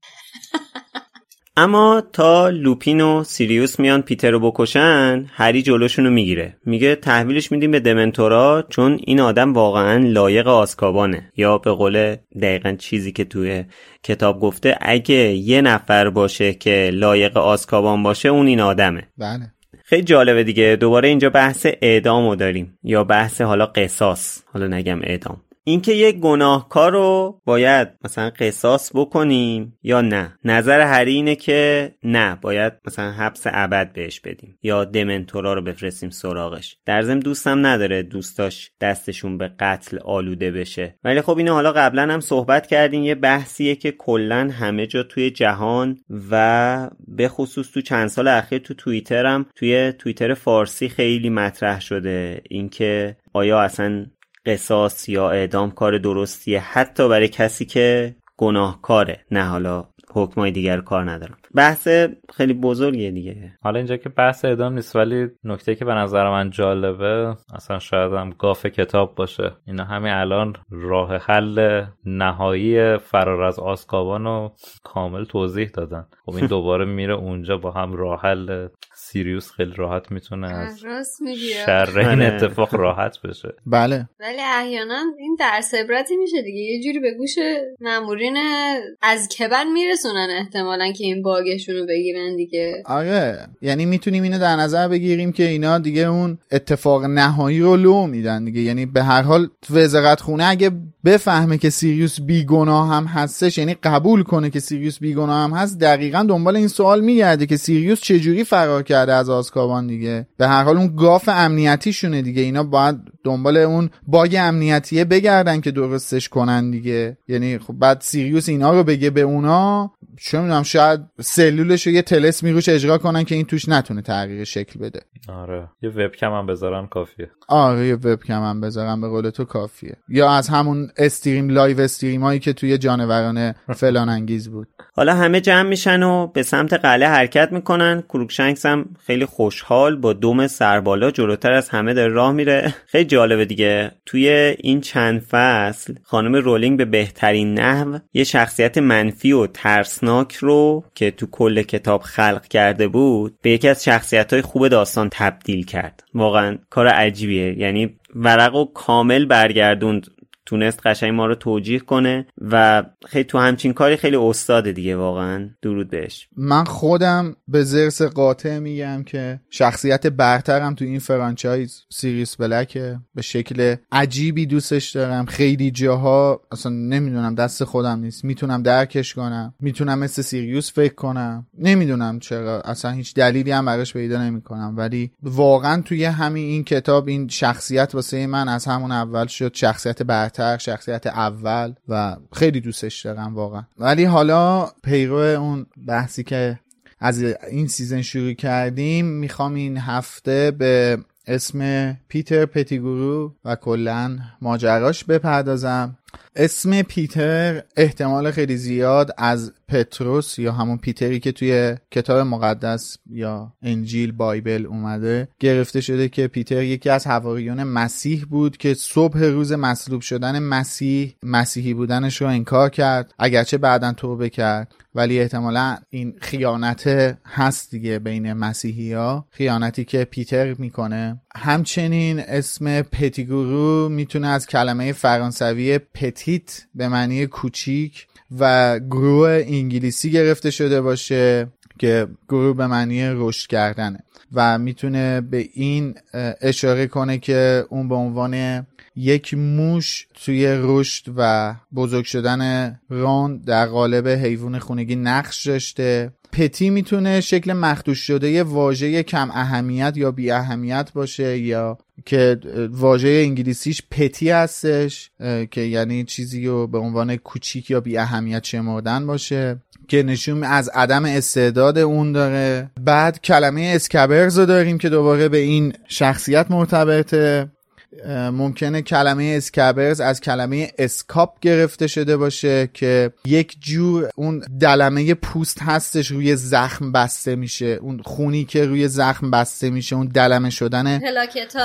اما تا لوپین و سیریوس میان پیتر رو بکشن هری جلوشون رو می‌گیره. میگه تحویلش میدیم به دمنتورا چون این آدم واقعا لایق آزکابانه. یا به قول دقیقا چیزی که توی کتاب گفته اگه یه نفر باشه که لایق آسکابان باشه اون این آدمه. بله. خیلی جالبه دیگه. دوباره اینجا بحث اعدامو داریم. یا بحث حالا قصاص. حالا نگم اعدام. اینکه یک گناهکار رو باید مثلا قصاص بکنیم یا نه. نظر هری اینه که نه باید مثلا حبس ابد بهش بدیم یا دمنتورا رو بفرستیم سراغش. در ضمن دوستم نداره دوستاش دستشون به قتل آلوده بشه. ولی خب اینو حالا قبلا هم صحبت کردیم یه بحثیه که کلا همه جا توی جهان و به خصوص تو چند سال اخیر تو توییتر توی توییتر فارسی خیلی مطرح شده. اینکه آیا اصلا قصاص یا اعدام کار درستیه حتی برای کسی که گناهکاره. نه حالا حکمای دیگر کار ندارم. بحث خیلی بزرگیه دیگه. حالا اینجا که بحث اعدام نیست ولی نکته که به نظر من جالبه اصلا شاید هم گاف کتاب باشه. اینا همین الان راه حل نهایی فرار از آسکابان رو کامل توضیح دادن. خب این <laughs> دوباره میره اونجا با هم راه حل سیریوس خیلی راحت می‌تونه از شر این آره. اتفاق راحت بشه. بله. ولی احیانا این درس عبرتی میشه دیگه. یه جوری به گوش مامورین از کبن میرسونن احتمالا که این باگشون رو بگیرن دیگه. آره. یعنی می‌تونیم اینو در نظر بگیریم که اینا دیگه اون اتفاق نهایی رو لو میدن دیگه. یعنی به هر حال وزارت خونه اگه بفهمه که سیریوس بیگناه هم هستش یعنی قبول کنه که سیریوس بیگناه هم هست دقیقا دنبال این سوال میگرده که سیریوس چجوری فرار کرده از آزکابان دیگه. به هر حال اون گاف امنیتیشونه دیگه. اینا باید دنبال اون bug امنیتیه بگردن که درستش کنن دیگه. یعنی خب بعد سیریوس اینا رو بگه به اونا چه می‌دونم شاید سلولش رو یه طلسم روش اجرا کنن که این توش نتونه تغییر شکل بده. آره. یه وبکم هم بذارن کافیه. آره یه وبکم هم بذارم به قول تو کافیه. یا از همون stream live stream هایی که توی جانوران شگفت‌انگیز بود. حالا همه جمع میشن و به سمت قلعه حرکت می‌کنن. کروکشنکس هم خیلی خوشحال با دم سربالا جلوتر از همه داره راه میره. خیلی جالبه دیگه. توی این چند فصل خانم رولینگ به بهترین نحو یه شخصیت منفی و ترسناک رو که تو کل کتاب خلق کرده بود به یکی از شخصیت های خوب داستان تبدیل کرد. واقعا کار عجیبیه. یعنی ورقو کامل برگردوند تونست قشنگ ما رو توجیه کنه و خیلی تو همچین کاری خیلی استاده دیگه واقعا. درود بهش. من خودم به ضرس قاطع میگم که شخصیت برترم تو این franchise سیریوس بلکه به شکل عجیبی دوستش دارم. خیلی جاها اصلا نمی‌دونم دست خودم نیست. می‌تونم درکش کنم. می‌تونم مثل سیریوس فکر کنم. نمی‌دونم چرا. اصلا هیچ دلیلی هم براش پیدا نمی‌کنم. ولی واقعا توی همین این کتاب این شخصیت واسه من از همون اول شد. شخصیت برتر. شخصیت اول و خیلی دوستش دارم واقعا. ولی حالا پیرو اون بحثی که از این season شروع کردیم می‌خوام این هفته به اسم پیتر پتیگورو و کلا ماجراش بپردازم. اسم پیتر احتمال خیلی زیاد از پتروس یا همون پیتری که توی کتاب مقدس یا انجیل Bible اومده گرفته شده که پیتر یکی از حواریون مسیح بود که صبح روز مصلوب شدن مسیح مسیحی بودنش رو انکار کرد اگرچه بعدا توبه کرد. ولی احتمالا این خیانت هست دیگه بین مسیحی ها خیانتی که پیتر می‌کنه. همچنین اسم پتیگورو می‌تونه از کلمه فرانسوی پتیت به معنی کوچیک و گروه انگلیسی گرفته شده باشه که گروه به معنی رشد کردنه و می‌تونه به این اشاره کنه که اون به عنوان یک موش توی رشد و بزرگ شدن ران در قالب حیوان خونگی نقش داشته. پتی می‌تونه شکل مخدوش شده یه واژه کم اهمیت یا بی اهمیت باشه یا که واژه انگلیسیش پتی هستش که یعنی چیزی رو به عنوان کوچیک یا بی اهمیت شمردن باشه که نشون از عدم استعداد اون داره. بعد کلمه اسکبرز رو داریم که دوباره به این شخصیت مرتبطه. ممکنه کلمه اسکبرز از کلمه اسکاپ گرفته شده باشه که یک جور اون دلمه پوست هستش روی زخم بسته میشه. اون خونی که روی زخم بسته میشه اون دلمه شدن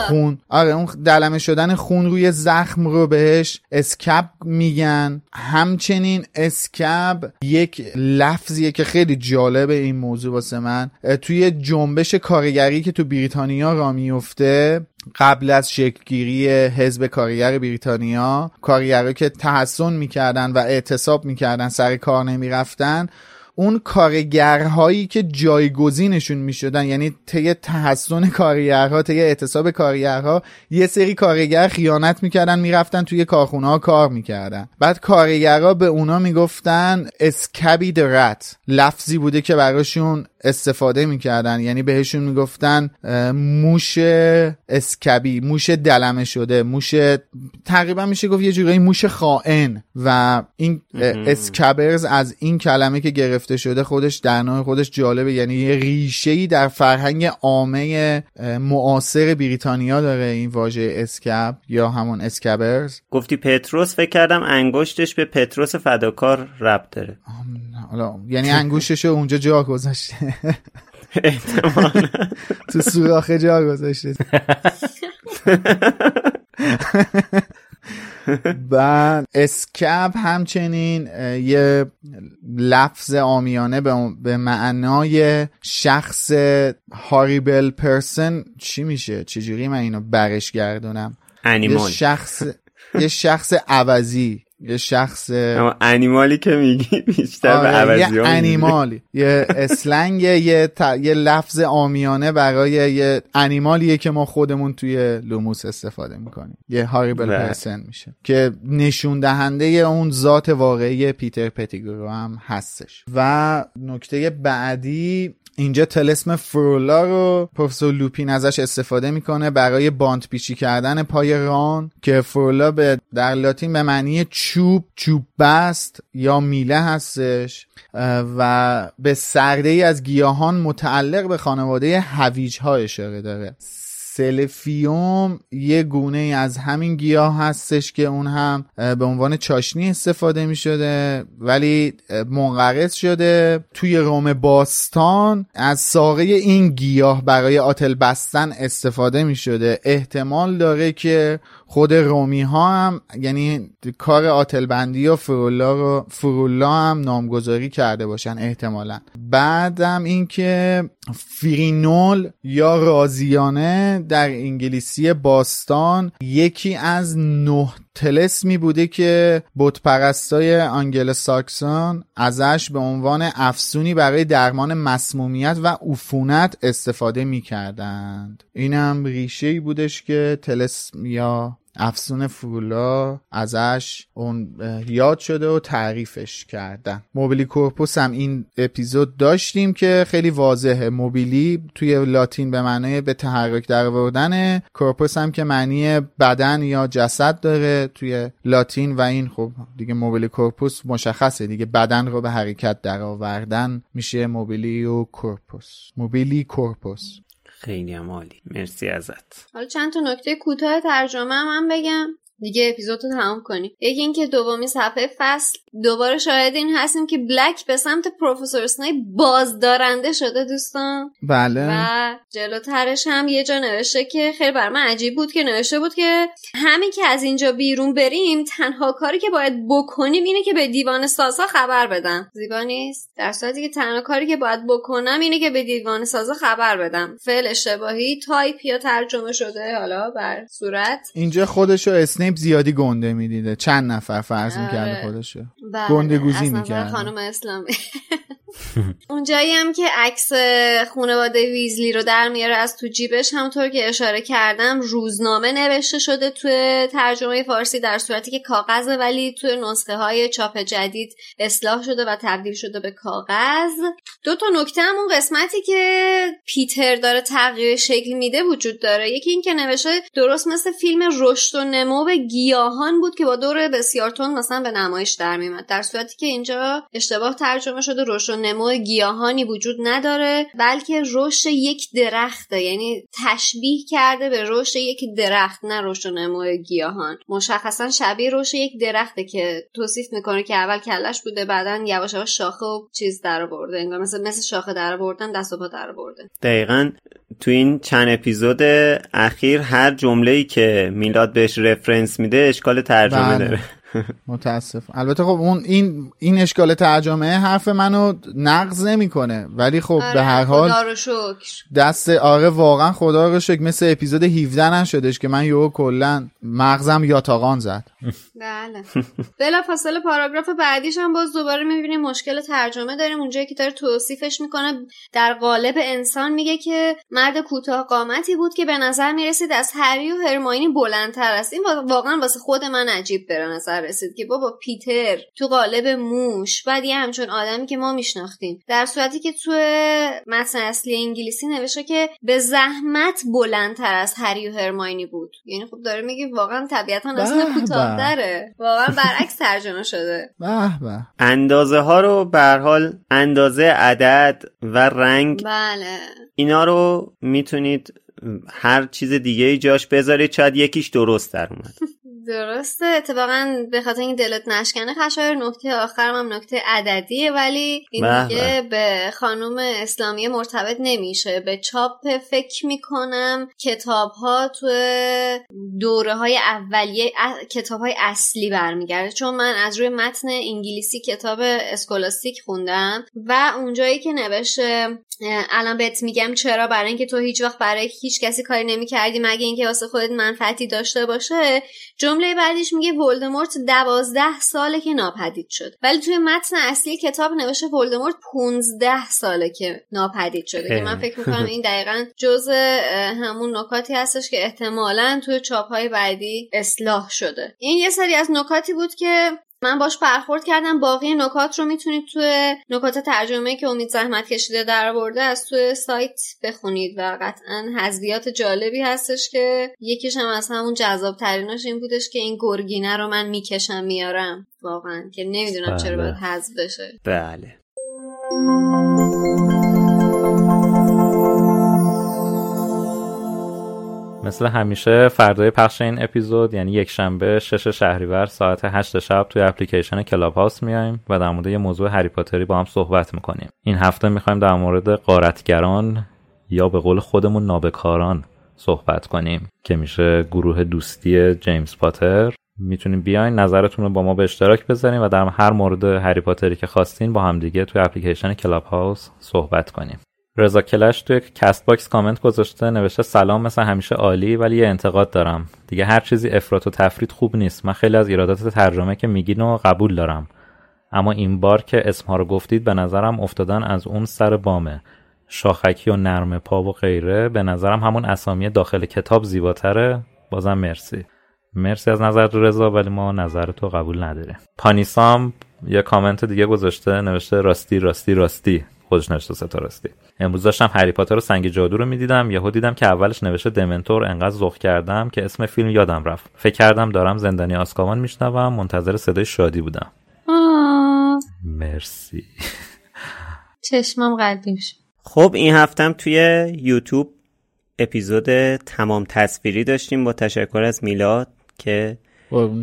خون. آره اون دلمه شدن خون روی زخم رو بهش اسکپ میگن. همچنین اسکب یک لفظیه که خیلی جالبه این موضوع واسه من. توی جنبش کارگری که تو بریتانیا را میفته قبل از شکلگیری حزب کارگر بریتانیا کارگرها که تحسن می‌کردن و اعتصاب می‌کردن سر کار نمی‌رفتن اون کارگرهایی که جایگزینشون می‌شدن یعنی طی تحسن کارگرها طی اعتصاب کارگرها یه سری کارگر خیانت می‌کردن می‌رفتن توی کارخونه ها کار می‌کردن. بعد کارگرها به اونا می‌گفتن اسکبی درت لفظی بوده که براشون استفاده می‌کردن. یعنی بهشون می‌گفتن موش اسکبی موش دلمه شده موش تقریبا میشه گفت یه جورایی موش خائن. و این اسکبرز از این کلمه که گرفته شده خودش در نوع خودش جالبه. یعنی یه ریشه ای در فرهنگ عامه معاصر بریتانیا داره این واژه اسکب یا همون اسکبرز. گفتی پتروس فکر کردم انگشتش به پتروس فداکار ربط داره. حالا یعنی انگوشش اونجا جا گذاشته. تو سوراخه جا گذاشته بعد اسکب همچنین یه لفظ آمیانه به معنای شخص horrible person چی میشه؟ چجوری من اینو برش گردونم؟ animal یه شخص یه شخص عوضی. یه شخص اما animal ی که میگی بیشتر به عوضی یه animal ی. یه slang یه, یه لفظ عامیانه برای یه animal یه که ما خودمون توی لوموس استفاده می‌کنیم. یه horrible person میشه که نشون دهنده اون ذات واقعی پیتر پتیگرو هم هستش. و نکته بعدی اینجا طلسم فرولا رو پروفسور لوپین ازش استفاده می‌کنه برای باند پیچی کردن پای ران که فرولا به در لاتین به معنی چوب چوب بست یا میله هستش و به سرده ای از گیاهان متعلق به خانواده هویج ها اشاره داره. سلفیوم یه گونه از همین گیاه هستش که اون هم به عنوان چاشنی استفاده می شده ولی منقرض شده. توی روم باستان از ساقه این گیاه برای آتل بستن استفاده می شده احتمال داره که خود رومی ها هم یعنی کار آتل بندی و فرولا رو فرولا هم نامگذاری کرده باشن احتمالا. بعدم اینکه فیرینول یا رازیانه در انگلیسی باستان یکی از نه طلسمی بوده که بت‌پرستای آنگلوساکسون ازش به عنوان افسونی برای درمان مسمومیت و عفونت استفاده می‌کردند. اینم ریشه ای بودش که طلسم یا افسون فرولا ازش اون یاد شده و تعریفش کردن. موبیلی کورپوس هم این اپیزود داشتیم که خیلی واضحه. موبیلی توی لاتین به معنی به تحرک در آوردن کورپوس هم که معنی بدن یا جسد داره توی لاتین و این خب دیگه موبیلی کورپوس مشخصه. دیگه بدن رو به حرکت در آوردن میشه موبیلی و کورپوس. موبیلی کورپوس. خیلی هم عالی. مرسی ازت. حالا چند تا نکته کوتاه ترجمه من بگم. دیگه اپیزود رو تمام کنیم. یکی اینکه دومی صفحه فصل. دوباره شاهد این هستیم که بلک به سمت پروفسور اسنای بازدارنده شده دوستان. بله. و جلوترش هم یه جا نوشته که خیلی بر من عجیب بود که نوشته بود که همین که از اینجا بیرون بریم تنها کاری که باید بکنیم اینه که به دیوان سازها خبر بدم. زیبا نیست؟ در صورتی که تنها کاری که باید بکنم اینه که به دیوان سازها خبر بدم. فعل اشتباهی تایپ یا ترجمه شده حالا بر صورت. اینجا خودشو اسنیپ زیادی گنده می‌دیده. چند نفر فرض می‌کرده آره. خودشو. بله، گنده گوزی می‌کرده. خانم اسلامی. <laughs> اونجایی هم که عکس خانواده ویزلی رو در میاره از تو جیبش همونطور که اشاره کردم روزنامه نوشته شده توی ترجمه فارسی در صورتی که کاغذه ولی توی نسخه های چاپ جدید اصلاح شده و تبدیل شده به کاغذ. دو تا نکته هم اون قسمتی که پیتر داره تغییر شکل میده وجود داره. یکی این که نوشته درست مثل فیلم رشد و نمو به گیاهان بود که با دور بسیار تند مثلا به نمایش در میمد در صورتی که اینجا اشتباه ترجمه شده رشد نمو گیاهانی وجود نداره بلکه رشد یک درخته یعنی تشبیه کرده به رشد یک درخت نه رشد و نمو گیاهان. مشخصا شبیه رشد یک درخته که توصیف می‌کنه که اول کلش بوده بعدا یواش یواش شاخه و چیز در برده انگار مثل مثل شاخه در بردن دست و پا در برده دقیقا تو این چند اپیزود اخیر هر جمله ای که میلاد بهش رفرنس میده اشکال ترجمه بله. داره. متاسف البته خب اون این این اشکال ترجمه حرف منو نقض نمی‌کنه. ولی خب آره، به هر حال خدا رو شکر. دست آره واقعا خدا رو شکر مثل اپیزود 17 نشدش که من یهو کلا مغزم یاتاقان زد. بله. بلا فاصله پاراگراف بعدیش هم باز دوباره می‌بینیم. مشکل ترجمه داریم. اونجایی که داره توصیفش می‌کنه در قالب انسان میگه که مرد کوتاه قامتی بود که به نظر می‌رسید از هری و هرماینی بلندتر است. این واقعا واسه خود من عجیب به نظر رسید که بابا پیتر تو قالب موش بعد یه همچون آدمی که ما میشناختیم در صورتی که تو متن اصلی انگلیسی نوشته که به زحمت بلندتر از هری و هرماینی بود. یعنی خب داره میگه واقعا طبیعتا اصلا به کوتاه به. داره واقعا برعکس ترجمه شده. به به. اندازه ها رو به هر حال اندازه عدد و رنگ بله. اینا رو می‌تونید هر چیز دیگه ای جاش بذارید. شاید یکیش درست در اومد. درسته. اتفاقا به خاطر این دلت نشکنه خشایر نکته آخرم هم نکته عددیه ولی این به دیگه به. خانوم اسلامی مرتبط نمیشه. به چاپ فکر می‌کنم کتاب ها تو دوره های اولیه کتاب های اصلی برمیگرده. چون من از روی متن انگلیسی کتاب اسکولاستیک خوندم و اونجایی که نوشته الان بهت میگم چرا برای اینکه تو هیچ وقت برای هیچ کسی کاری نمی‌کردی مگه اینکه واسه خودت منفعتی داشته باشه. جمله بعدیش میگه ولدمورت دوازده ساله که ناپدید شد. ولی توی متن اصلی کتاب نوشته ولدمورت 15 ساله که ناپدید شده. که من فکر می‌کنم این دقیقا جز همون نکاتی هستش که احتمالا توی چاپ های بعدی اصلاح شده. این یه سری از نکاتی بود که من باش برخورد کردم. باقی نکات رو می‌تونید توی نکات ترجمه که امید زحمت کشیده در برده از توی سایت بخونید و قطعا حذویات جالبی هستش که یکیش هم از همون جذاب تریناش این بودش که این گرگینه رو من می‌کشم میارم. واقعا که نمی‌دونم چرا بله. باید حذف بشه. بله. مثل همیشه فردای پخش این اپیزود یعنی یک شنبه شش شهریور ساعت 8 شب توی اپلیکیشن کلاب هاوس میایم و در مورد یه موضوع هری پاتری با هم صحبت می‌کنیم. این هفته می‌خوایم در مورد قارتگران یا به قول خودمون نابکاران صحبت کنیم که میشه گروه دوستی جیمز پاتر. می‌تونیم بیاین نظرتون رو با ما به اشتراک بذاریم و در هر مورد هری پاتری که خواستین با هم دیگه توی اپلیکیشن کلاب هاوس صحبت کنیم. رضا کلش توی کست باکس کامنت گذاشته نوشته سلام مثل همیشه عالی ولی یه انتقاد دارم. دیگه هر چیزی افراط و تفریط خوب نیست. من خیلی از ایرادات ترجمه که میگین و قبول دارم. اما این بار که اسمها رو گفتید به نظرم افتادن از اون سر بامه. شاخکی و نرم پا و غیره به نظرم همون اسامی داخل کتاب زیباتره. بازم مرسی. مرسی از نظرت رضا ولی ما نظرتو قبول نداریم. پانیسام یه کامنت دیگه گذاشته نوشته راستی راستی راستی. خودش نوشته سه تا راستی امروز داشتم هری پاتر و سنگ جادو رو می‌دیدم یهو دیدم که اولش نوشته دمنتور انقدر ذوق کردم که اسم فیلم یادم رفت. فکر کردم دارم زندانی آسکابان میشنوم منتظر صدای شادی بودم. آه، مرسی. چشمم قلبیم شد. خب این هفتم توی یوتیوب اپیزود تمام تصویری داشتیم با تشکر از میلاد که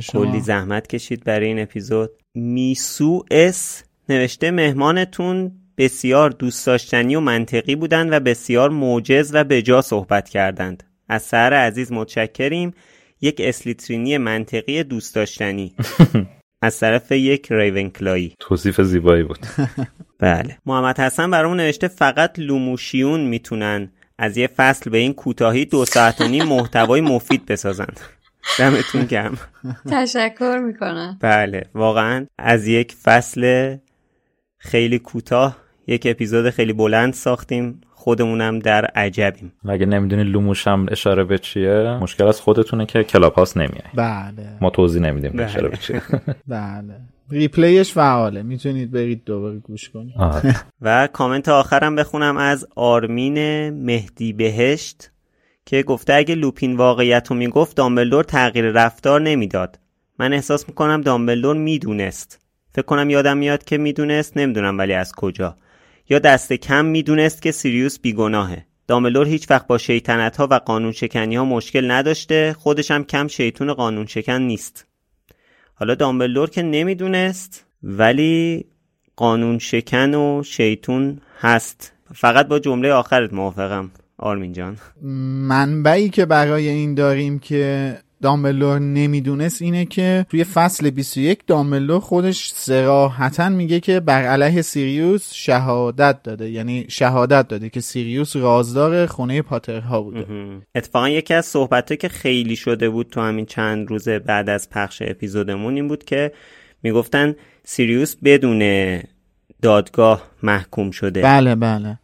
کلی زحمت کشید برای این اپیزود. میسو اس نوشته مهمانتون بسیار دوست داشتنی و منطقی بودند و بسیار موجز و بجا صحبت کردند. از سحر عزیز متشکریم. یک اسلیترینی منطقی دوست داشتنی <laughs> از طرف یک ریونکلایی. توصیف زیبایی بود. <laughs> بله. محمد حسن برامون نوشته فقط لوموشیون می‌تونن از یه فصل به این کوتاهی دو ساعت و نیم محتوای مفید بسازند <laughs> دمتون گرم. تشکر می‌کنم. بله واقعا از یک فصل خیلی کوتاه یک اپیزود خیلی بلند ساختیم خودمونم در عجبیم. اگه نمی‌دونی لوموش هم اشاره به چیه؟ مشکل از خودتونه که کلاب هاوس نمیای. بله. ما توضیح نمیدیم بله. اشاره به چیه. <laughs> بله. replay ش فعاله. می‌تونید برید دوباره گوش کنید. آره. <laughs> و کامنت آخرم بخونم از آرمین مهدی بهشت که گفته اگه لوپین واقعیت رو می‌گفت دامبلدور تغییر رفتار نمی‌داد. من احساس می‌کنم دامبلدور می‌دونست. فکر کنم یادم میاد که می‌دونست نمی‌دونم ولی از کجا. یا دست کم می‌دونست که سیریوس بیگناهه. دامبلدور هیچ وقت با شیطنت ها و قانون شکنی ها مشکل نداشته خودش هم کم شیطون قانون شکن نیست. حالا دامبلدور که نمی‌دونست ولی قانون شکن و شیطون هست. فقط با جمله آخرت موافقم آرمین جان. منبعی که برای این داریم که دامبلور نمی‌دونست اینه که توی فصل 21 دامبلور خودش سراحتا میگه که بر علیه سیریوس شهادت داده. یعنی شهادت داده که سیریوس رازدار خونه پاترها بوده. اتفاقا یکی از صحبت که خیلی شده بود تو همین چند روز بعد از پخش اپیزودمون این بود که می‌گفتن سیریوس بدون دادگاه محکوم شده. بله بله.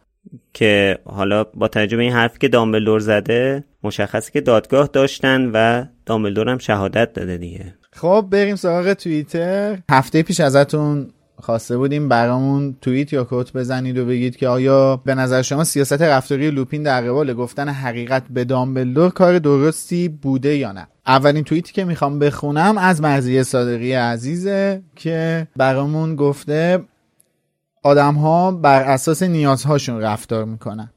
که حالا با توجه به این حرفی که دامبلدور زده مشخصه که دادگاه داشتن و دامبلدور هم شهادت داده دیگه. خب بریم سراغ توییتر. هفته پیش ازتون خواسته بودیم برامون توییت یا کوت بزنید و بگید که آیا به نظر شما سیاست رفتاری لوپین در قبال گفتن حقیقت به دامبلدور کار درستی بوده یا نه؟ اولین توییتی که می‌خوام بخونم از مرزی صادقی عزیزه که برامون گفته آدم ها بر اساس نیازهاشون رفتار می‌کنن.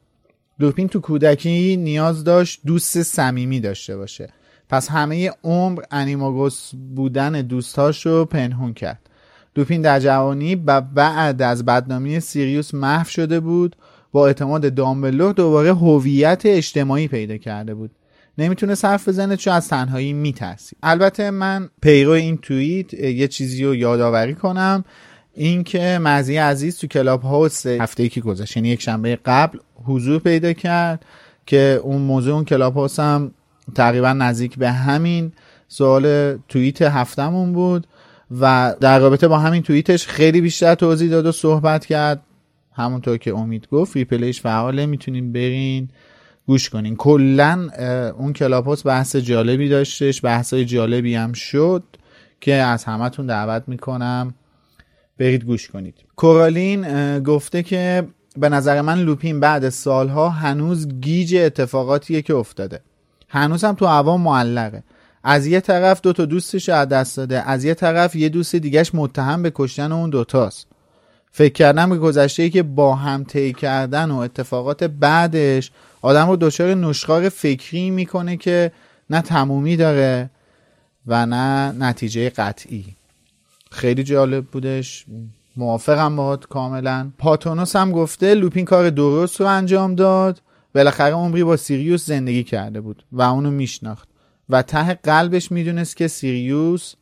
لوپین تو کودکی نیاز داشت دوست صمیمی داشته باشه. پس همه عمر انیماگوس بودن دوستاش رو پنهون کرد. لوپین در جوانی و بعد از بدنامی سیریوس محو شده بود. با اعتماد دامبلور دوباره هویت اجتماعی پیدا کرده بود. نمی‌تونه صرف بزنه چون از تنهایی میترسید. البته من پیرو این توییت یه چیزی رو یادآوری کنم. اینکه مزی عزیز تو کلاب هاوس هفته ای که گذشت یعنی یک شنبه قبل حضور پیدا کرد که اون موضوع اون کلاب هاوس هم تقریبا نزدیک به همین سوال توییت هفتمون بود و در رابطه با همین توییتش خیلی بیشتر توضیح داد و صحبت کرد. همونطور که امید گفت replay ش فعاله می‌تونین برین گوش کنین. کلا اون کلاب هاوس بحث جالبی داشتش بحثای جالبی هم شد که از همتون دعوت می‌کنم. برید گوش کنید. کورالین گفته که به نظر من لوپین بعد سالها هنوز گیج اتفاقاتیه که افتاده. هنوز هم تو عوام معلقه. از یه طرف دو تا دوستش از دست داده. از یه طرف یه دوست دیگهش متهم به کشتن اون دوتاست فکر کردم به گذشته که با هم طی کردن و اتفاقات بعدش آدم رو دچار نشخار فکری می‌کنه که نه تمومی داره و نه نتیجه قطعی. خیلی جالب بودش. موافقم باهات کاملا. پاتونوس هم گفته لوپین کار درست رو انجام داد. بالاخره عمری با سیریوس زندگی کرده بود و اونو میشناخت. و ته قلبش می‌دونست که سیریوس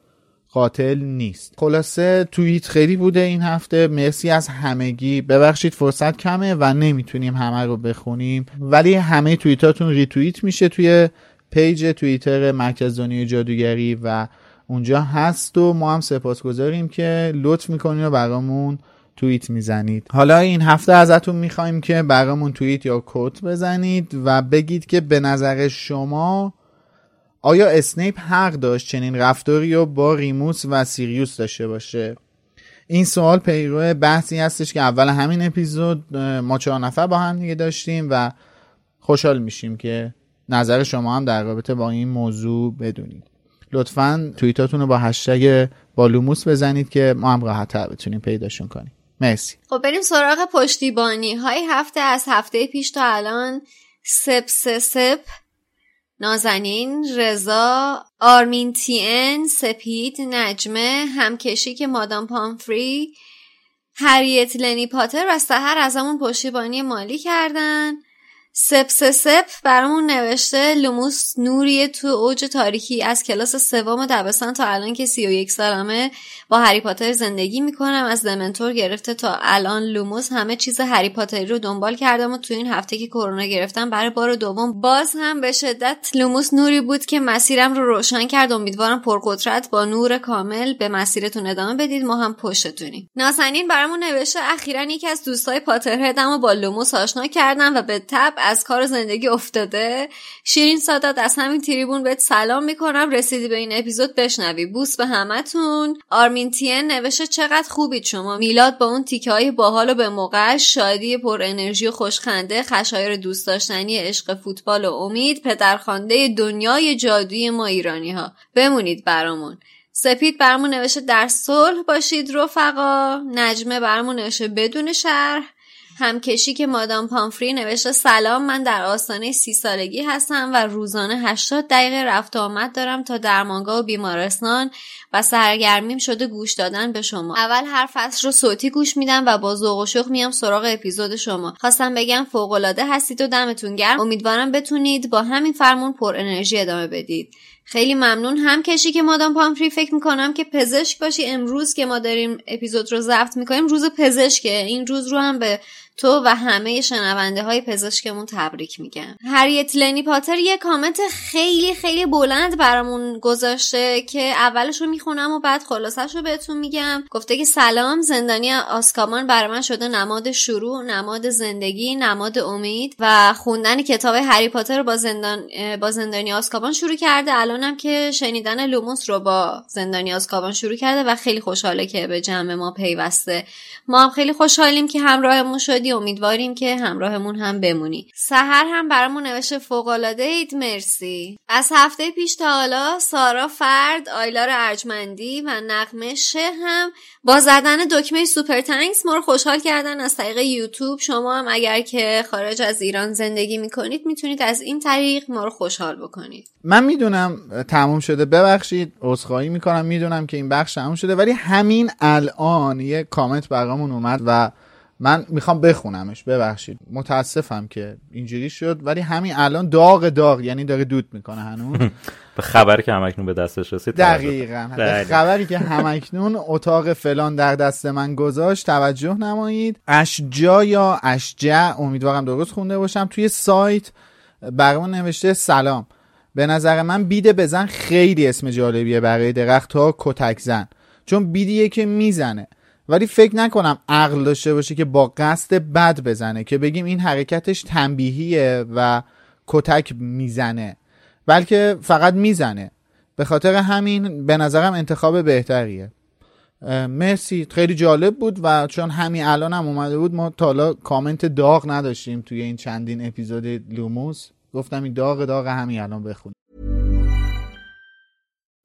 قاتل نیست. خلاصه توییت خیلی بوده این هفته. مرسی از همگی. ببخشید فرصت کمه و نمی‌تونیم همه رو بخونیم. ولی همه توییتاتون ریتوییت میشه توی page توییتر مرکز دنیای جادوگری و اونجا هست و ما هم سپاسگزاریم که لطف می‌کنین و برامون توییت می‌زنید. حالا این هفته ازتون می‌خوایم که برامون توییت یا quote بزنید و بگید که به نظر شما آیا اسنیپ حق داشت چنین رفتاری رو با ریموس و سیریوس داشته باشه؟ این سوال پیرو بحثی هستش که اول همین اپیزود ما چهار نفر با هم دیگه داشتیم و خوشحال میشیم که نظر شما هم در رابطه با این موضوع بدونید. لطفا توییتاتون رو با هشتگ بالوموس بزنید که ما هم راحت تر بتونیم پیداشون کنیم. مرسی. خب بریم سراغ پشتیبانی. های هفته از هفته پیش تا الان. سپ سپ. نازنین، رضا، آرمین تین، سپید، نجمه، همکشی که مادام پامفری، هریت لنی پاتر و سهر از همون پشتیبانی مالی کردن. سپ سپ برامون نوشته لوموس نوری تو اوج تاریکی از کلاس سوم دبستان تا الان که سی و یک سالمه. با هری پاتر زندگی می‌کنم. از دمنتور گرفته تا الان لوموس همه چیز هری پاتری رو دنبال کردم و تو این هفته که کرونا گرفتم برای بار دوم باز هم به شدت لوموس نوری بود که مسیرم رو روشن کرد. امیدوارم پرقدرت با نور کامل به مسیرتون ادامه بدید. ما هم پشتتونیم. نازنین برامون نوشته اخیرا یکی از دوستای Potterhead م با لوموس آشنا کردم و به تبع از کار زندگی افتاده. شیرین سادات از همین تریبون بهت سلام می‌کنم. رسیدی به این اپیزود بشنوی. بوس به همتون. آرمین تین نوشته چقدر خوبید شما. میلاد با اون تیکه های باحال و به موقع شادی پر انرژی و خوشخنده خشایر دوست داشتنی عشق فوتبال و امید پدرخوانده دنیای جادوی ما ایرانی ها بمونید برامون. سپید برمون نوشته در صلح باشید رفقا. نجمه برمون نوشته بدون شرح. همکشی که مادام پامفری نوشته سلام من در آستانه سی سالگی هستم و روزانه 80 دقیقه رفت آمد دارم تا درمانگاه و بیمارستان. و سرگرمیم شده گوش دادن به شما. اول هر فصل رو صوتی گوش میدم و با ذوق و شوق میام سراغ اپیزود شما. خواستم بگم فوق العاده هستید و دمتون گرم. امیدوارم بتونید با همین فرمون پر انرژی ادامه بدید. خیلی ممنون. هم کشی که مادام پامفری فکر می‌کنم که پزشک باشی. امروز که ما داریم اپیزود رو ضبط می‌کنیم روز پزشکه. این روز رو هم به تو و همه شنونده های پزشکمون تبریک میگم هریت لنی پاتر یه کامنت خیلی خیلی بلند برامون گذاشته که اولش رو می‌خونم و بعد خلاصش رو بهتون میگم. گفته که سلام زندانی آسکامان برای من شده نماد شروع نماد زندگی نماد امید و خوندن کتاب هری پاتر رو با زندان با زندانی آسکابان شروع کرده. الانم که شنیدن لوموس رو با زندانی آسکابان شروع کرده و خیلی خوشحاله که به جمع ما پیوسته. ما هم خیلی خوشحالیم که همراهمون شدی امیدواریم که همراهمون هم بمونی. سهر هم برامون نوشته فوقالعاده اید مرسی. از هفته پیش تا حالا سارا فرد آیلار ارجمندی و نقمه شه هم با زدن دکمه سوپر تنکس ما رو خوشحال کردن از طریق یوتیوب. شما هم اگر که خارج از ایران زندگی می‌کنید می‌تونید از این طریق ما رو خوشحال بکنید. من می‌دونم تموم شده ببخشید عذرخواهی می‌کنم می‌دونم که این بخش تموم شده ولی همین الان یه کامنت برامون اومد و من می‌خوام بخونمش ببخشید. متاسفم که اینجوری شد ولی همین الان داغ داغ یعنی داره دود می‌کنه هنوز. <laughs> به خبری که همکنون به دستش رسید دقیقا. به خبری که همکنون اتاق فلان در دست من گذاشت توجه نمایید. اشجا یا اشجع امیدوارم درست خونده باشم توی سایت برامون نوشته سلام. به نظر من بیده بزن خیلی اسم جالبیه برای درخت ها کتک زن. چون بیدیه که می‌زنه. ولی فکر نکنم عقل داشته باشه که با قصد بد بزنه که بگیم این حرکتش تنبیهیه و کتک می‌زنه بلکه فقط می‌زنه. به خاطر همین به نظرم انتخاب بهتریه. مرسی خیلی جالب بود و چون همین الان هم اومده بود ما تا کامنت داغ نداشتیم توی این چندین اپیزود لوموس. گفتم این داغ داغ همین الان بخون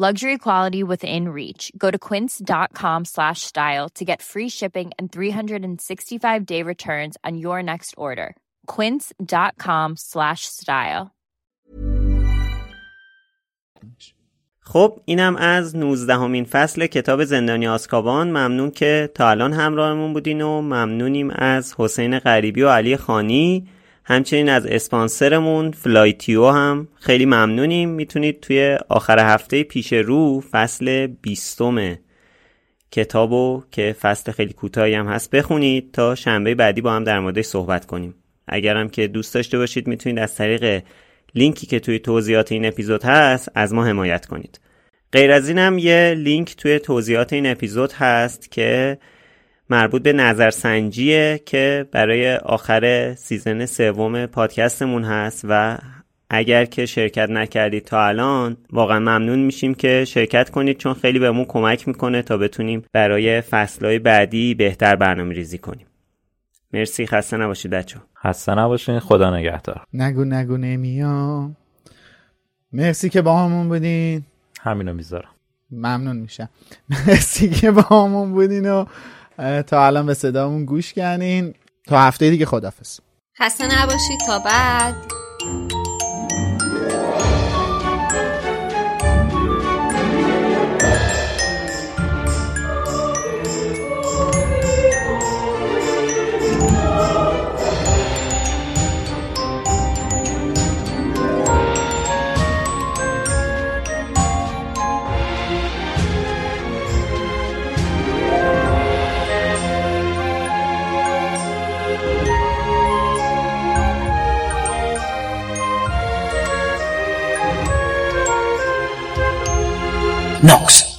Luxury quality within reach. Go to quince.com slash style to get free shipping and 365 day returns on your next order. quince.com slash style خب اینم از 19 همین فصل کتاب زندانی آزکابان ممنون که تا الان همراهمون بودین و ممنونیم از حسین غریبی و علی خانی همچنین از اسپانسرمون فلایتیو هم خیلی ممنونیم. می‌تونید توی آخر هفته پیش رو فصل بیستم کتابو که فصل خیلی کوتاهی هم هست بخونید تا شنبه بعدی با هم در موردش صحبت کنیم. اگرم که دوست داشته باشید می‌تونید از طریق لینکی که توی توضیحات این اپیزود هست از ما حمایت کنید. غیر از اینم یه لینک توی توضیحات این اپیزود هست که مربوط به نظرسنجیه که برای آخر season سوم پادکستمون هست و اگر که شرکت نکردید تا الان واقعا ممنون میشیم که شرکت کنید چون خیلی بهمون کمک می‌کنه تا بتونیم برای فصلهای بعدی بهتر برنامه ریزی کنیم. مرسی خسته نباشید بچه خسته نباشین خدا نگهدار. نگو نگو نمیام. مرسی که با همون بودین. همینو می‌ذارم. ممنون میشم. مرسی که با همون بودین و تا الان به صدامون گوش کردین. تا هفته دیگه خدافز خسته نباشید تا بعد. Knox